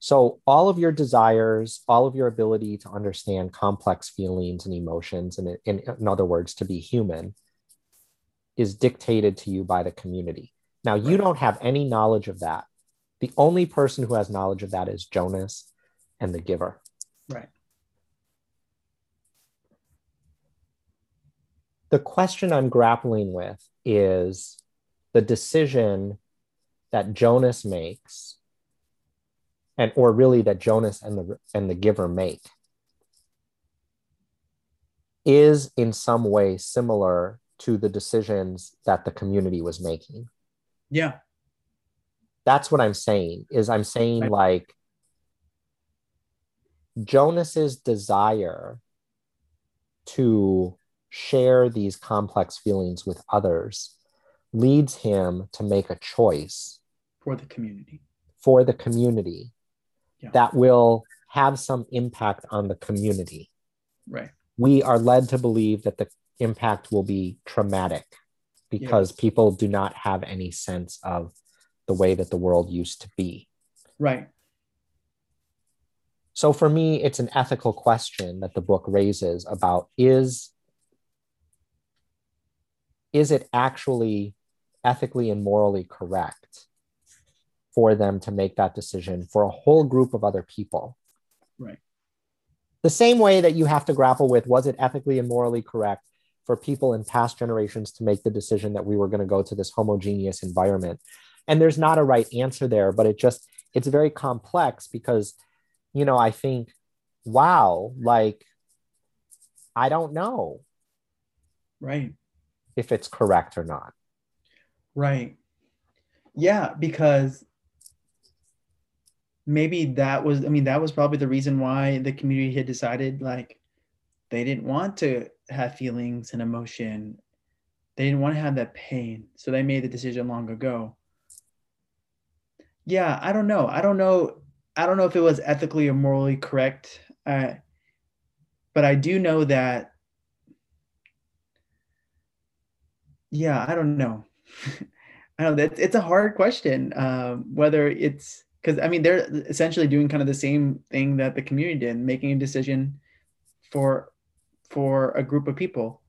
[SPEAKER 1] So all of your desires, all of your ability to understand complex feelings and emotions, and in, in other words, to be human, is dictated to you by the community. Now you don't have any knowledge of that. The only person who has knowledge of that is Jonas and the giver.
[SPEAKER 2] Right.
[SPEAKER 1] The question I'm grappling with is the decision that Jonas makes, and or really that Jonas and the and the giver make, is in some way similar to the decisions that the community was making.
[SPEAKER 2] Yeah.
[SPEAKER 1] That's what I'm saying. Is I'm saying right. like Jonas's desire to share these complex feelings with others leads him to make a choice
[SPEAKER 2] for the community.
[SPEAKER 1] for the community yeah. that will have some impact on the community.
[SPEAKER 2] Right.
[SPEAKER 1] We are led to believe that the impact will be traumatic because people do not have any sense of the way that the world used to be.
[SPEAKER 2] Right.
[SPEAKER 1] So for me it's an ethical question that the book raises about is is it actually ethically and morally correct for them to make that decision for a whole group of other people?
[SPEAKER 2] Right.
[SPEAKER 1] The same way that you have to grapple with was it ethically and morally correct for people in past generations to make the decision that we were going to go to this homogeneous environment? And there's not a right answer there, but it just, it's very complex because, you know, I think, wow, like, I don't know.
[SPEAKER 2] Right
[SPEAKER 1] if it's correct or not.
[SPEAKER 2] Right. Yeah, because maybe that was, I mean, that was probably the reason why the community had decided like they didn't want to have feelings and emotion. They didn't want to have that pain. So they made the decision long ago. Yeah, I don't know. I don't know. I don't know if it was ethically or morally correct. Uh, but I do know that yeah i don't know. *laughs* I know that it's a hard question um, whether it's because i mean they're essentially doing kind of the same thing that the community did making a decision for for a group of people.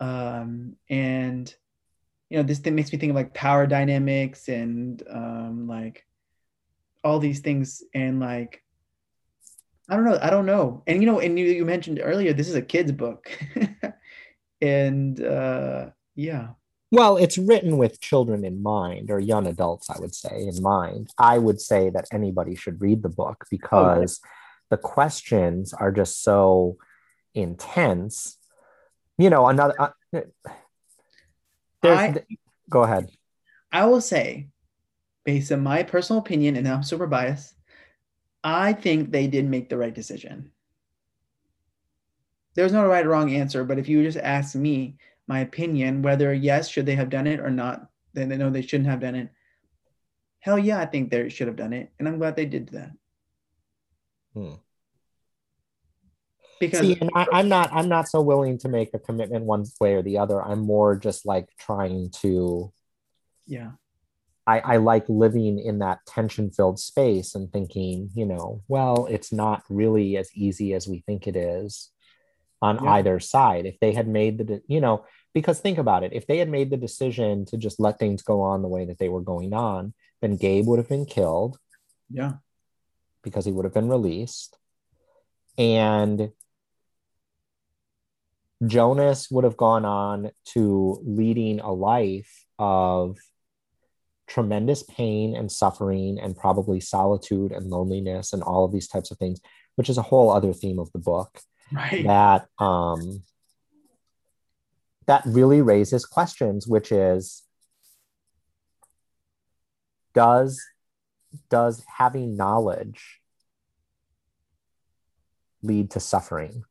[SPEAKER 2] Um, and you know this thing makes me think of like power dynamics and um, like all these things and like i don't know i don't know. And you know and you, you mentioned earlier this is a kid's book. *laughs* And uh yeah.
[SPEAKER 1] Well, it's written with children in mind, or young adults, I would say, in mind. I would say that anybody should read the book because oh, the questions are just so intense. You know, another. Uh, *sighs* I, go ahead.
[SPEAKER 2] I will say, based on my personal opinion, and I'm super biased, I think they did make the right decision. there's no right or wrong answer, but if you just ask me my opinion, whether yes, should they have done it or not, then they know they shouldn't have done it. Hell yeah, I think they should have done it, and I'm glad they did that.
[SPEAKER 1] Hmm.
[SPEAKER 2] Because
[SPEAKER 1] See, and I, I'm not I'm not so willing to make a commitment one way or the other. I'm more just like trying to
[SPEAKER 2] yeah,
[SPEAKER 1] I, I like living in that tension filled space and thinking, you know, well, it's not really as easy as we think it is on
[SPEAKER 2] Yeah.
[SPEAKER 1] either side. If they had made the, de- you know, because think about it, if they had made the decision to just let things go on the way that they were going on, then Gabe would have been killed
[SPEAKER 2] yeah,
[SPEAKER 1] because he would have been released. And Jonas would have gone on to leading a life of tremendous pain and suffering and probably solitude and loneliness and all of these types of things, which is a whole other theme of the book *laughs*
[SPEAKER 2] right.
[SPEAKER 1] that um that really raises questions which is does does having knowledge lead to suffering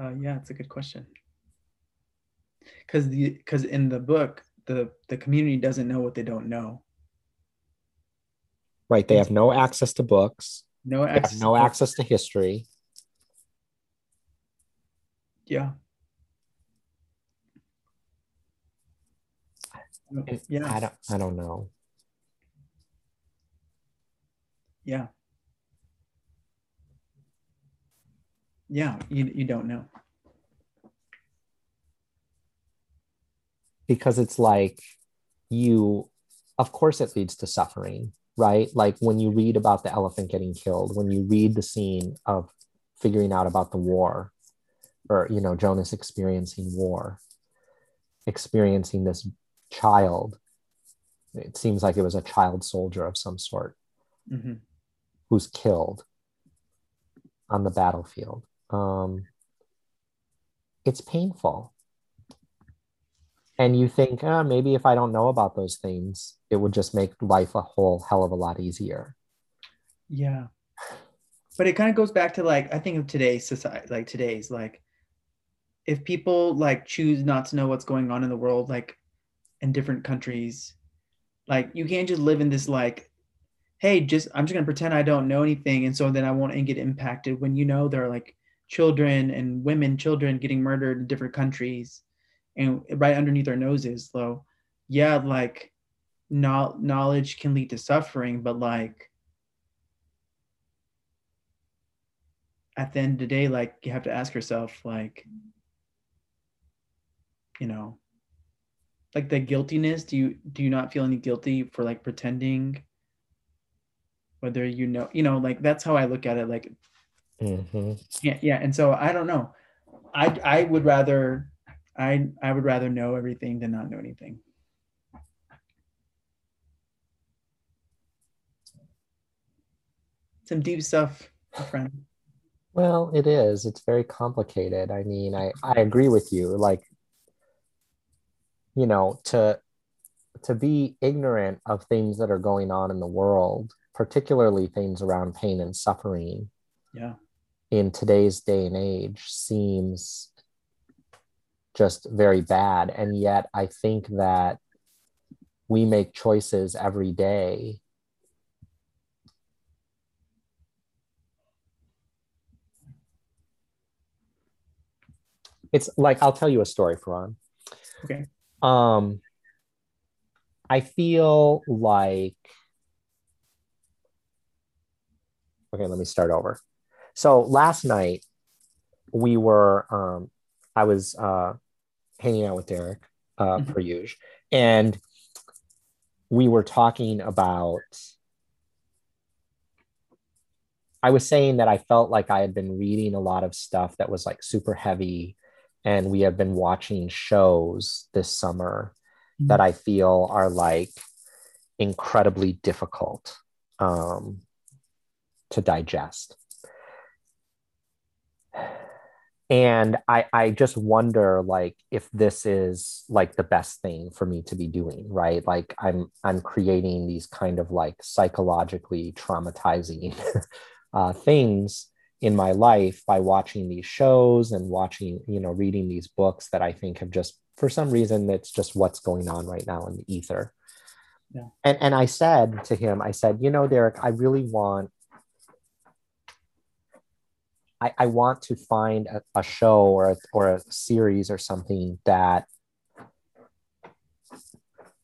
[SPEAKER 2] Uh, yeah, it's a good question. Because the because in the book, the the community doesn't know what they don't know.
[SPEAKER 1] right they have no access to books
[SPEAKER 2] No access.
[SPEAKER 1] no access to history
[SPEAKER 2] Yeah. Yeah.
[SPEAKER 1] i don't i don't know
[SPEAKER 2] Yeah. Yeah. You you don't know.
[SPEAKER 1] because it's like you of course it leads to suffering right? Like when you read about the elephant getting killed when you read the scene of figuring out about the war or you know jonas experiencing war experiencing this child it seems like it was a child soldier of some sort
[SPEAKER 2] hmm
[SPEAKER 1] who's killed on the battlefield. Um, it's painful and you think uh, maybe if i don't know about those things it would just make life a whole hell of a lot easier
[SPEAKER 2] Yeah. But it kind of goes back to like I think of today's society, like today's like if people like choose not to know what's going on in the world, like in different countries, like you can't just live in this like, hey, just I'm just gonna pretend I don't know anything, and so then I won't get impacted when you know there are like children and women, children getting murdered in different countries, and right underneath our noses. So yeah, like no- knowledge can lead to suffering, but like at the end of the day, like you have to ask yourself, like, you know, like the guiltiness. Do you do you not feel any guilty for like pretending? Whether you know, you know, like that's how I look at it. Like,
[SPEAKER 1] Mhm.
[SPEAKER 2] yeah, yeah. And so I don't know. I I would rather I I would rather know everything than not know anything. Some deep stuff, friend.
[SPEAKER 1] well it is it's very complicated i mean i i agree with you like you know to to be ignorant of things that are going on in the world particularly things around pain and suffering
[SPEAKER 2] Yeah.
[SPEAKER 1] in today's day and age seems just very bad. And yet, I think that we make choices every day. It's like I'll tell you a story, Faran.
[SPEAKER 2] Okay.
[SPEAKER 1] Um, I feel like okay. Let me start over. So last night we were um i was uh hanging out with derek uh
[SPEAKER 2] Mhm.
[SPEAKER 1] per usual and we were talking about i was saying that i felt like i had been reading a lot of stuff that was like super heavy and we have been watching shows this summer that i feel are like incredibly difficult um to digest and i i just wonder like if this is like the best thing for me to be doing right like i'm i'm creating these kind of like psychologically traumatizing *laughs* uh, things in my life by watching these shows and watching, you know, reading these books that I think have just, for some reason, it's just what's going on right now in the ether.
[SPEAKER 2] Yeah.
[SPEAKER 1] And, and I said to him, I said, you know, Derek, I really want, I, I want to find a, a show or a, or a series or something that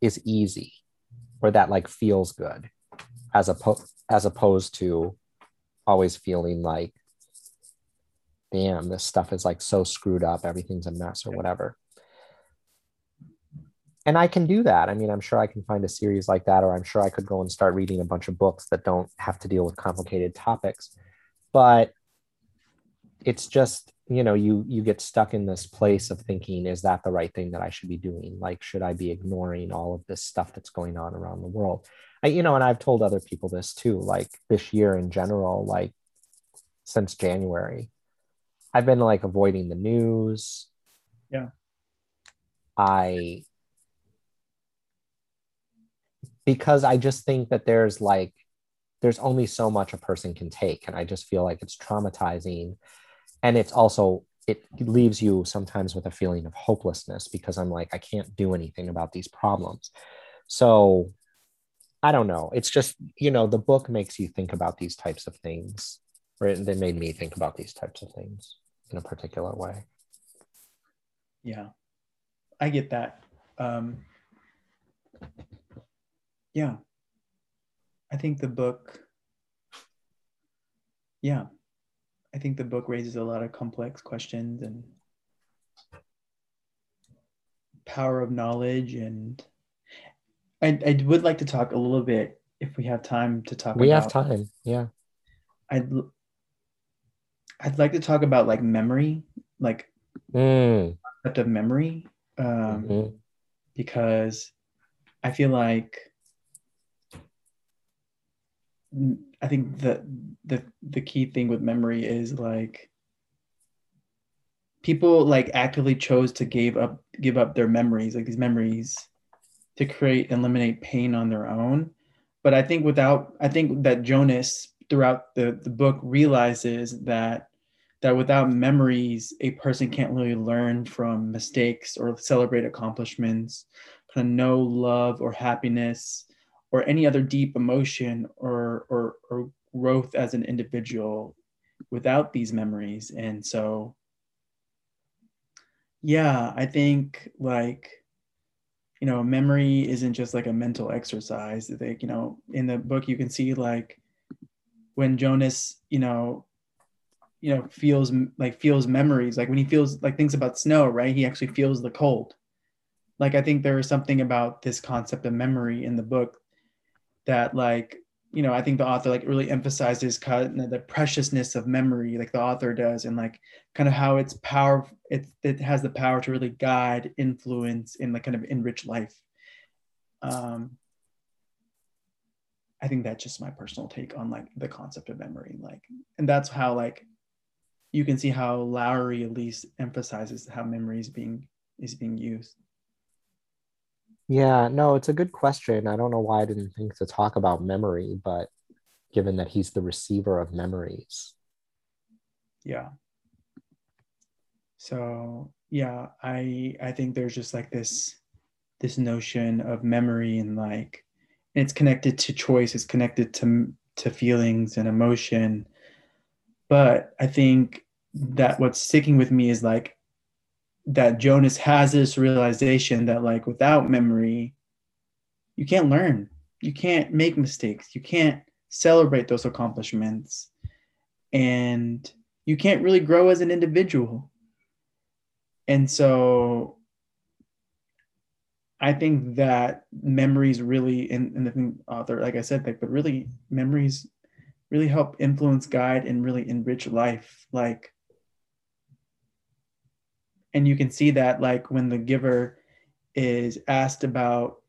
[SPEAKER 1] is easy or that like feels good as opposed as opposed to always feeling like damn, this stuff is like so screwed up, everything's a mess or whatever. And I can do that. I mean, I'm sure I can find a series like that, or I'm sure I could go and start reading a bunch of books that don't have to deal with complicated topics. But it's just, you know, you you get stuck in this place of thinking, is that the right thing that I should be doing? Like, should I be ignoring all of this stuff that's going on around the world? I, you know, and I've told other people this too, like this year in general, like since January, I've been like avoiding the news.
[SPEAKER 2] Yeah.
[SPEAKER 1] I because I just think that there's like there's only so much a person can take and I just feel like it's traumatizing and it's also it leaves you sometimes with a feeling of hopelessness because I'm like I can't do anything about these problems. So I don't know. It's just, you know, the book makes you think about these types of things, or they made me think about these types of things in a particular way.
[SPEAKER 2] Yeah, I get that. Um, yeah, I think the book, yeah, I think the book raises a lot of complex questions and power of knowledge and I, I would like to talk a little bit if we have time to talk about
[SPEAKER 1] we
[SPEAKER 2] about,
[SPEAKER 1] have time yeah
[SPEAKER 2] I'd I'd like to talk about like memory, like
[SPEAKER 1] mm.
[SPEAKER 2] concept of memory, um,
[SPEAKER 1] Mhm.
[SPEAKER 2] because I feel like I think the the the key thing with memory is like people like actively chose to give up give up their memories, like these memories, to create and eliminate pain on their own. But I think without I think that Jonas throughout the, the book realizes that that without memories, a person can't really learn from mistakes or celebrate accomplishments, kind of know love or happiness or any other deep emotion or, or, or growth as an individual without these memories. And so, yeah, I think like, you know, memory isn't just like a mental exercise. Think, you know, in the book, you can see like when Jonas, you know, you know, feels like feels memories, like when he feels like things about snow, right? He actually feels the cold. Like I think there is something about this concept of memory in the book that like you know i think the author like really emphasizes kind of the preciousness of memory like the author does and like kind of how it's power it, it has the power to really guide influence and like kind of enrich life. Um i think that's just my personal take on like the concept of memory like and that's how like you can see how Lowry at least emphasizes how memory is being is being used
[SPEAKER 1] Yeah, no, it's a good question. I don't know why I didn't think to talk about memory, but given that he's the receiver of memories.
[SPEAKER 2] yeah so yeah i i think there's just like this this notion of memory and like and it's connected to choice it's connected to to feelings and emotion but i think that what's sticking with me is like that jonas has this realization that like without memory you can't learn. You can't make mistakes. You can't celebrate those accomplishments. And you can't really grow as an individual. And so i think that memories really and, and the thing author like i said like but really memories really help influence guide and really enrich life. Like and you can see that like when the giver is asked about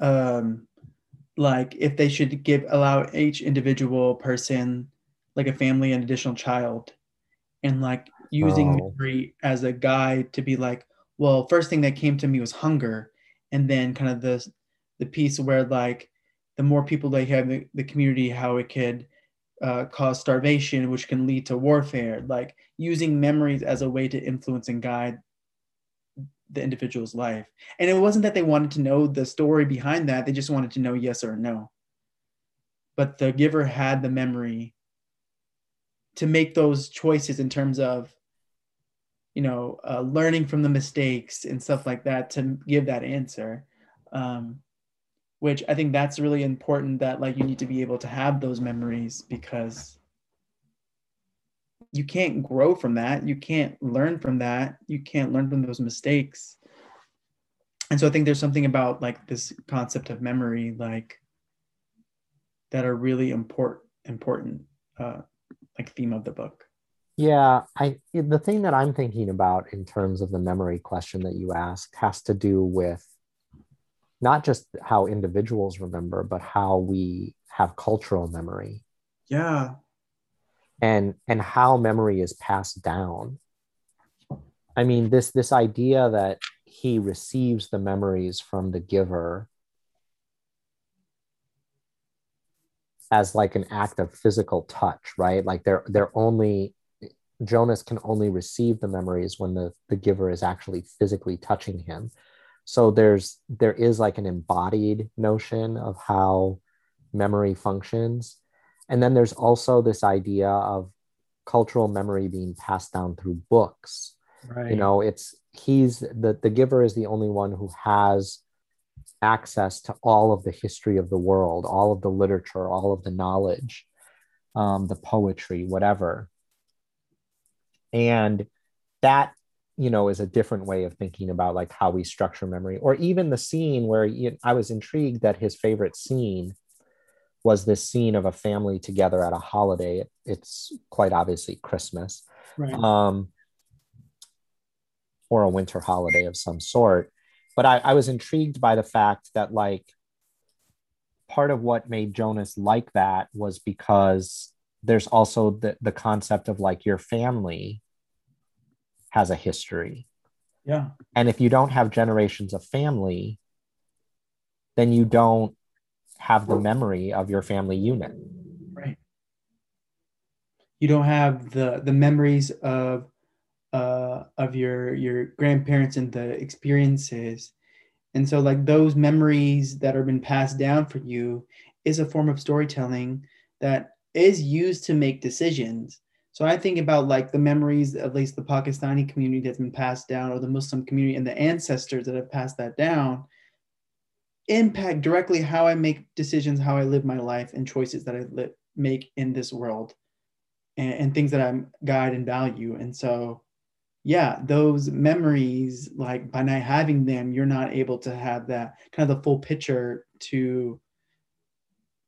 [SPEAKER 2] um like if they should give allow each individual person like a family an additional child and like using
[SPEAKER 1] Oh.
[SPEAKER 2] memory as a guide to be like well first thing that came to me was hunger and then kind of the the piece where like the more people they have in the, the community how it could uh, cause starvation, which can lead to warfare. Like using memories as a way to influence and guide the individual's life. And it wasn't that they wanted to know the story behind that, they just wanted to know yes or no. But the giver had the memory to make those choices in terms of you know uh, learning from the mistakes and stuff like that to give that answer um, which i think that's really important that like you need to be able to have those memories because you can't grow from that. You can't learn from that. You can't learn from those mistakes. And so i think there's something about like this concept of memory like that are really important important uh, like theme of the book.
[SPEAKER 1] Yeah i the thing that i'm thinking about in terms of the memory question that you asked has to do with not just how individuals remember but how we have cultural memory.
[SPEAKER 2] Yeah.
[SPEAKER 1] And and how memory is passed down. I mean this this idea that he receives the memories from the giver as like an act of physical touch right? Like they're they're only jonas can only receive the memories when the the giver is actually physically touching him so there's there is like an embodied notion of how memory functions. And then there's also this idea of cultural memory being passed down through books. Right. you know it's he's the the giver is the only one who has access to all of the history of the world all of the literature all of the knowledge um, the poetry whatever. And that you know is a different way of thinking about like how we structure memory or even the scene where you i was intrigued that his favorite scene was this scene of a family together at a holiday it's quite obviously christmas right. um, or a winter holiday of some sort but I, I was intrigued by the fact that like part of what made jonas like that was because there's also the, the concept of like your family has a history.
[SPEAKER 2] Yeah.
[SPEAKER 1] And if you don't have generations of family, then you don't have the memory of your family unit.
[SPEAKER 2] Right. You don't have the the memories of uh of your your grandparents and the experiences. And so like those memories that have been passed down for you is a form of storytelling that is used to make decisions so I think about like the memories, at least the Pakistani community that's been passed down, or the Muslim community and the ancestors that have passed that down, impact directly how I make decisions, how I live my life, and choices that I make in this world, and, and things that I guide and value. And so, yeah, those memories, like by not having them, you're not able to have that kind of the full picture to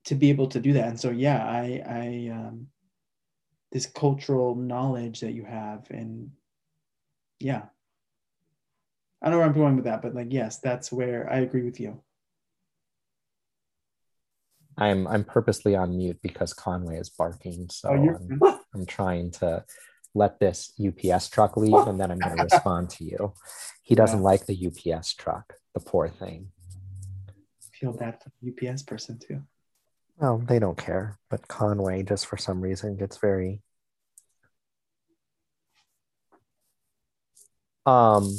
[SPEAKER 2] to be able to do that. And so, yeah, I I um, this cultural knowledge that you have and yeah. I don't know where i'm going with that but like yes that's where i agree with you.
[SPEAKER 1] I'm i'm purposely on mute because conway is barking so oh, I'm, I'm trying to let this ups truck leave *laughs* and then i'm going to respond to you. He doesn't yeah. like the ups truck the poor thing.
[SPEAKER 2] Feel bad for the ups person too
[SPEAKER 1] well, they don't care, but Conway just for some reason gets very um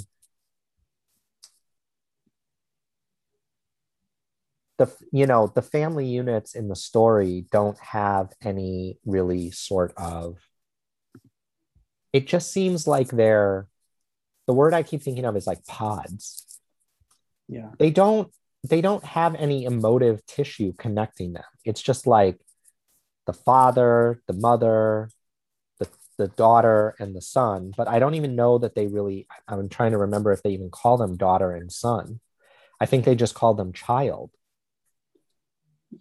[SPEAKER 1] the you know the family units in the story don't have any really sort of it just seems like they're the word i keep thinking of is like pods.
[SPEAKER 2] Yeah.
[SPEAKER 1] They don't they don't have any emotive tissue connecting them. It's just like the father, the mother, the, the daughter, and the son. But I don't even know that they really, I'm trying to remember if they even call them daughter and son. I think they just call them child.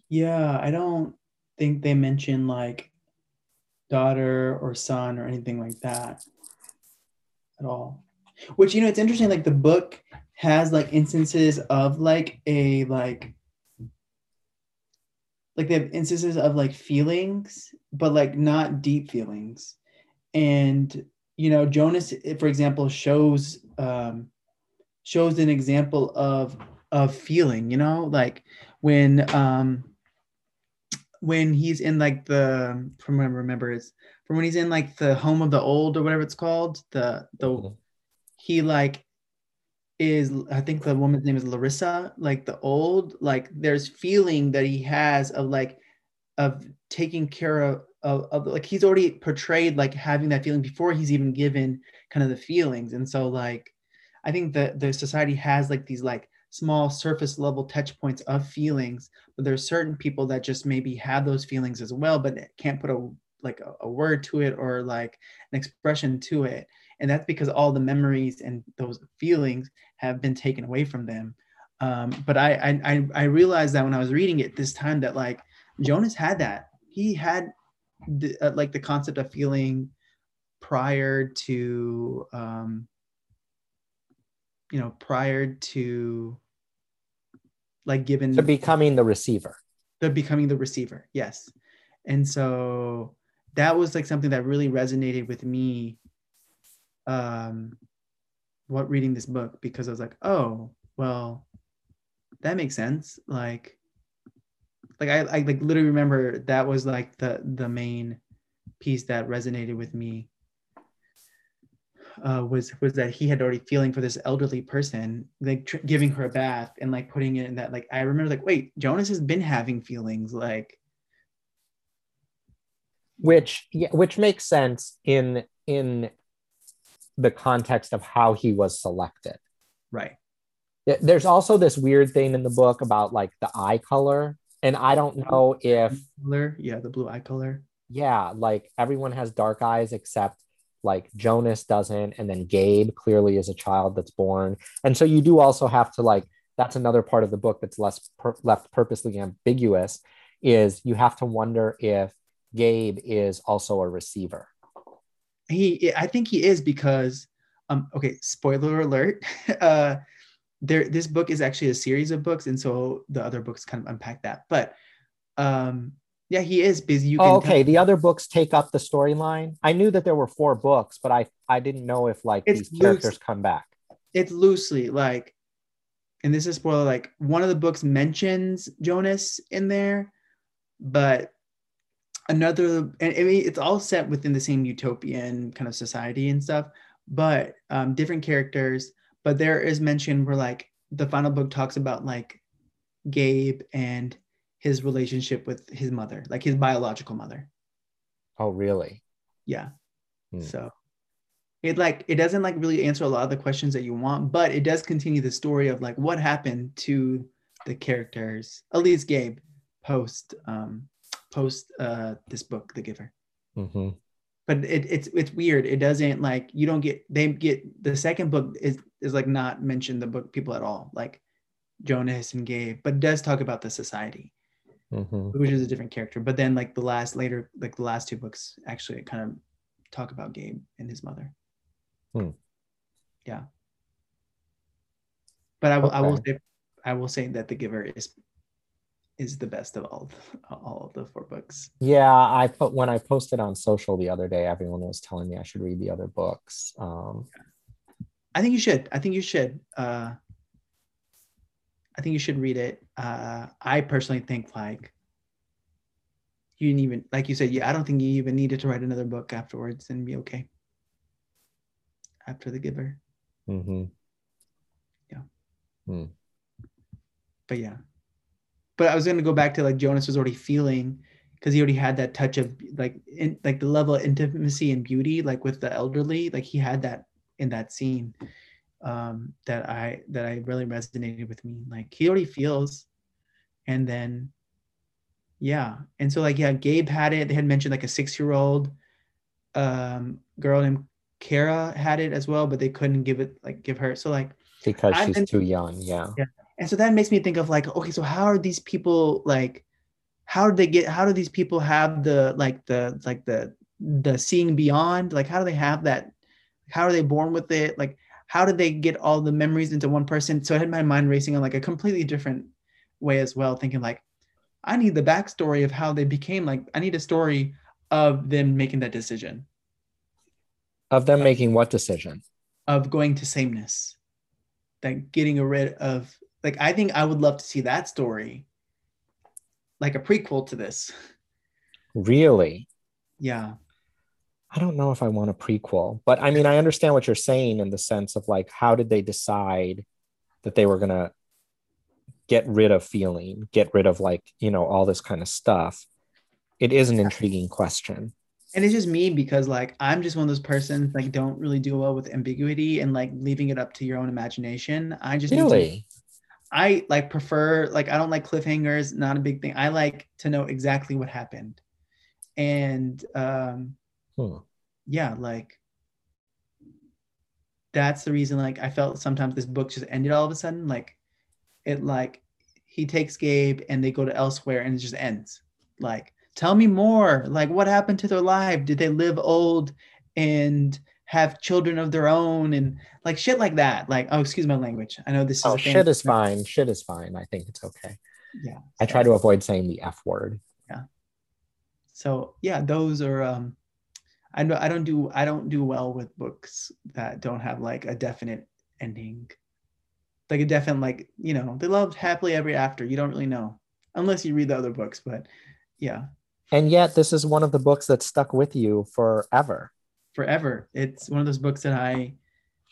[SPEAKER 2] Yeah, I don't think they mention like daughter or son or anything like that at all. Which, you know, it's interesting. Like the book has like instances of like a like like they have instances of like feelings but like not deep feelings and you know jonas for example shows um shows an example of of feeling you know like when um when he's in like the from what I remember is from when he's in like the home of the old or whatever it's called. The the
[SPEAKER 1] Mhm.
[SPEAKER 2] he like is I think the woman's name is Larissa, like the old, like there's feeling that he has of like of taking care of, of, of like he's already portrayed like having that feeling before he's even given kind of the feelings. And so like I think that the society has like these like small surface level touch points of feelings, but there's certain people that just maybe have those feelings as well, but can't put a like a, a word to it or like an expression to it. And that's because all the memories and those feelings have been taken away from them. Um, but I, I I realized that when I was reading it this time that like Jonas had that. He had the, uh, like the concept of feeling prior to um, you know prior to like given
[SPEAKER 1] To becoming the receiver.
[SPEAKER 2] the becoming the receiver yes and so that was like something that really resonated with me um what reading this book because i was like oh well that makes sense. Like like i, I like literally remember that was like the the main piece that resonated with me uh, was was that he had already feeling for this elderly person, like tr- giving her a bath and like putting it in that like I remember like wait Jonas has been having feelings like
[SPEAKER 1] which yeah, which makes sense in in the context of how he was selected.
[SPEAKER 2] right
[SPEAKER 1] There's also this weird thing in the book about like the eye color, and I don't know if
[SPEAKER 2] color yeah the blue eye color
[SPEAKER 1] yeah, like everyone has dark eyes except like Jonas doesn't, and then Gabe clearly is a child that's born, and so you do also have to like that's another part of the book that's less per- left purposely ambiguous is you have to wonder if Gabe is also a receiver.
[SPEAKER 2] He I think he is because um okay spoiler alert *laughs* uh there this book is actually a series of books and so the other books kind of unpack that but um yeah he is busy you
[SPEAKER 1] Oh,
[SPEAKER 2] can
[SPEAKER 1] okay. The other books take up the storyline. I knew that there were four books, but I I didn't know if like
[SPEAKER 2] It's
[SPEAKER 1] these characters come back.
[SPEAKER 2] it's loosely like and this is spoiler like one of the books mentions jonas in there but another and I mean it's all set within the same utopian kind of society and stuff but um different characters but there is mention where like the final book talks about like gabe and his relationship with his mother like his biological mother
[SPEAKER 1] Oh, really?
[SPEAKER 2] yeah
[SPEAKER 1] Hmm.
[SPEAKER 2] so it like it doesn't like really answer a lot of the questions that you want but it does continue the story of like what happened to the characters at least gabe post um post uh this book the giver
[SPEAKER 1] hmm
[SPEAKER 2] but it, it's it's weird it doesn't like you don't get they get the second book is is like not mention the book people at all like jonas and gabe but does talk about the society
[SPEAKER 1] hmm
[SPEAKER 2] which is a different character. But then like the last later, like the last two books actually kind of talk about Gabe and his mother.
[SPEAKER 1] Hmm.
[SPEAKER 2] Yeah. But I will I will say I will say that The Giver is is the best of all all of the four books.
[SPEAKER 1] Yeah, I put when I posted on social the other day, everyone was telling me I should read the other books. Um,
[SPEAKER 2] I think you should. I think you should. Uh I think you should read it. Uh I personally think like you didn't even like you said, yeah, I don't think you even needed to write another book afterwards and be okay. After The Giver.
[SPEAKER 1] Mm-hmm. Yeah.
[SPEAKER 2] But yeah but i was going to go back to like jonas was already feeling because he already had that touch of like in, like the level of intimacy and beauty like with the elderly like he had that in that scene um that i that i really resonated with me like he already feels and then yeah and so like yeah gabe had it they had mentioned like a six year old um girl named kara had it as well but they couldn't give it like give her so like
[SPEAKER 1] Because
[SPEAKER 2] I've
[SPEAKER 1] she's
[SPEAKER 2] been-
[SPEAKER 1] too young. Yeah.
[SPEAKER 2] And so that makes me think of like okay so how are these people like how do they get how do these people have the like the like the the seeing beyond? Like how do they have that? How are they born with it? Like how did they get all the memories into one person? So i had my mind racing on like a completely different way as well thinking like i need the backstory of how they became like i need a story of them making that decision.
[SPEAKER 1] Of them making what decision?
[SPEAKER 2] of going to sameness. That getting rid of like i think i would love to see that story like a prequel to this.
[SPEAKER 1] Really?
[SPEAKER 2] Yeah.
[SPEAKER 1] I don't know if I want a prequel, but I mean, I understand what you're saying in the sense of like, how did they decide that they were going to get rid of feeling, get rid of like, you know, all this kind of stuff? It is an intriguing question.
[SPEAKER 2] And it's just me because like I'm just one of those persons like don't really do well with ambiguity and like leaving it up to your own imagination. I just
[SPEAKER 1] really
[SPEAKER 2] to, I like prefer like I don't like cliffhangers, not a big thing. I like to know exactly what happened. And um
[SPEAKER 1] hmm.
[SPEAKER 2] yeah, like that's the reason like I felt sometimes this book just ended all of a sudden. Like it like he takes Gabe and they go to elsewhere and it just ends. Like, tell me more. Like what happened to their life? Did they live old and have children of their own and like shit like that? Like, oh excuse my language. I know this is
[SPEAKER 1] oh, shit is fine. Shit is fine. I think it's okay.
[SPEAKER 2] Yeah.
[SPEAKER 1] I try to avoid saying the F word.
[SPEAKER 2] Yeah. So yeah, those are um I don't I don't do I don't do well with books that don't have like a definite ending. Like a definite like, you know, they loved happily ever after. You don't really know unless you read the other books, but yeah.
[SPEAKER 1] And yet this is one of the books that stuck with you forever.
[SPEAKER 2] Forever. It's one of those books that I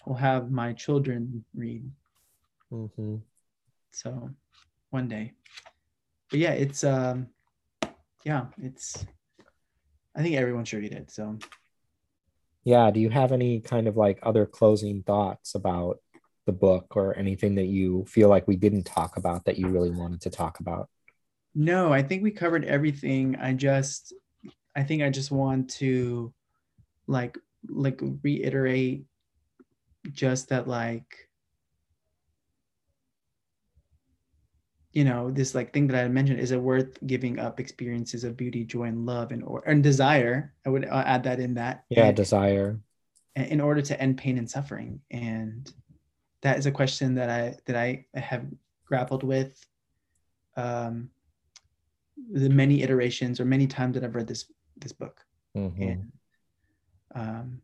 [SPEAKER 2] will have my children read.
[SPEAKER 1] Mm-hmm.
[SPEAKER 2] So one day. But yeah, it's um yeah, it's I think everyone should read it. So,
[SPEAKER 1] yeah. Do you have any kind of like other closing thoughts about the book or anything that you feel like we didn't talk about that you really wanted to talk about?
[SPEAKER 2] No, I think we covered everything. I just, I think I just want to like, like reiterate just that like you know this like thing that i mentioned is it worth giving up experiences of beauty joy and love and or and desire? I would uh, add that in that.
[SPEAKER 1] Yeah
[SPEAKER 2] and,
[SPEAKER 1] desire.
[SPEAKER 2] in order to end pain and suffering. And that is a question that i that i have grappled with um the many iterations or many times that i've read this this book.
[SPEAKER 1] Mm-hmm.
[SPEAKER 2] and um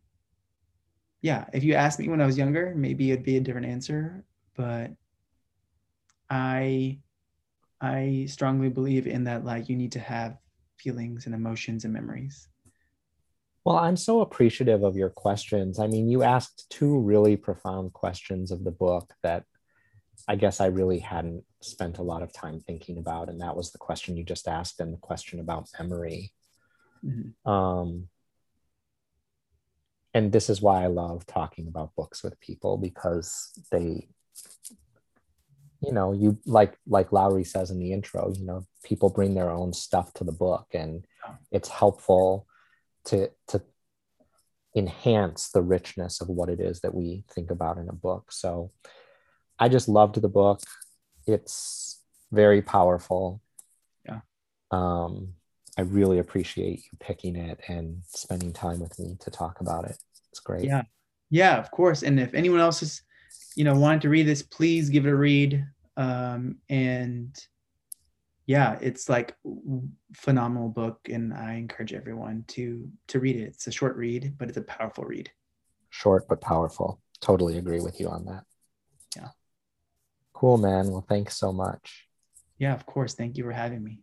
[SPEAKER 2] yeah if you asked me when i was younger maybe it'd be a different answer but i I strongly believe in that like you need to have feelings and emotions and memories.
[SPEAKER 1] Well, I'm so appreciative of your questions. I mean, you asked two really profound questions of the book that I guess I really hadn't spent a lot of time thinking about. And that was the question you just asked and the question about memory.
[SPEAKER 2] Mm-hmm.
[SPEAKER 1] Um, and this is why I love talking about books with people because they you know you like like lowry says in the intro you know people bring their own stuff to the book and it's helpful to to enhance the richness of what it is that we think about in a book. So i just loved the book. It's very powerful.
[SPEAKER 2] Yeah.
[SPEAKER 1] Um i really appreciate you picking it and spending time with me to talk about it. It's great.
[SPEAKER 2] Yeah. Yeah of course. And if anyone else is you know wanted to read this please give it a read. Um, and yeah it's like phenomenal book and i encourage everyone to to read it. It's a short read but it's a powerful read.
[SPEAKER 1] Short but powerful. Totally agree with you on that.
[SPEAKER 2] Yeah.
[SPEAKER 1] Cool man. Well thanks so much.
[SPEAKER 2] Yeah of course. Thank you for having me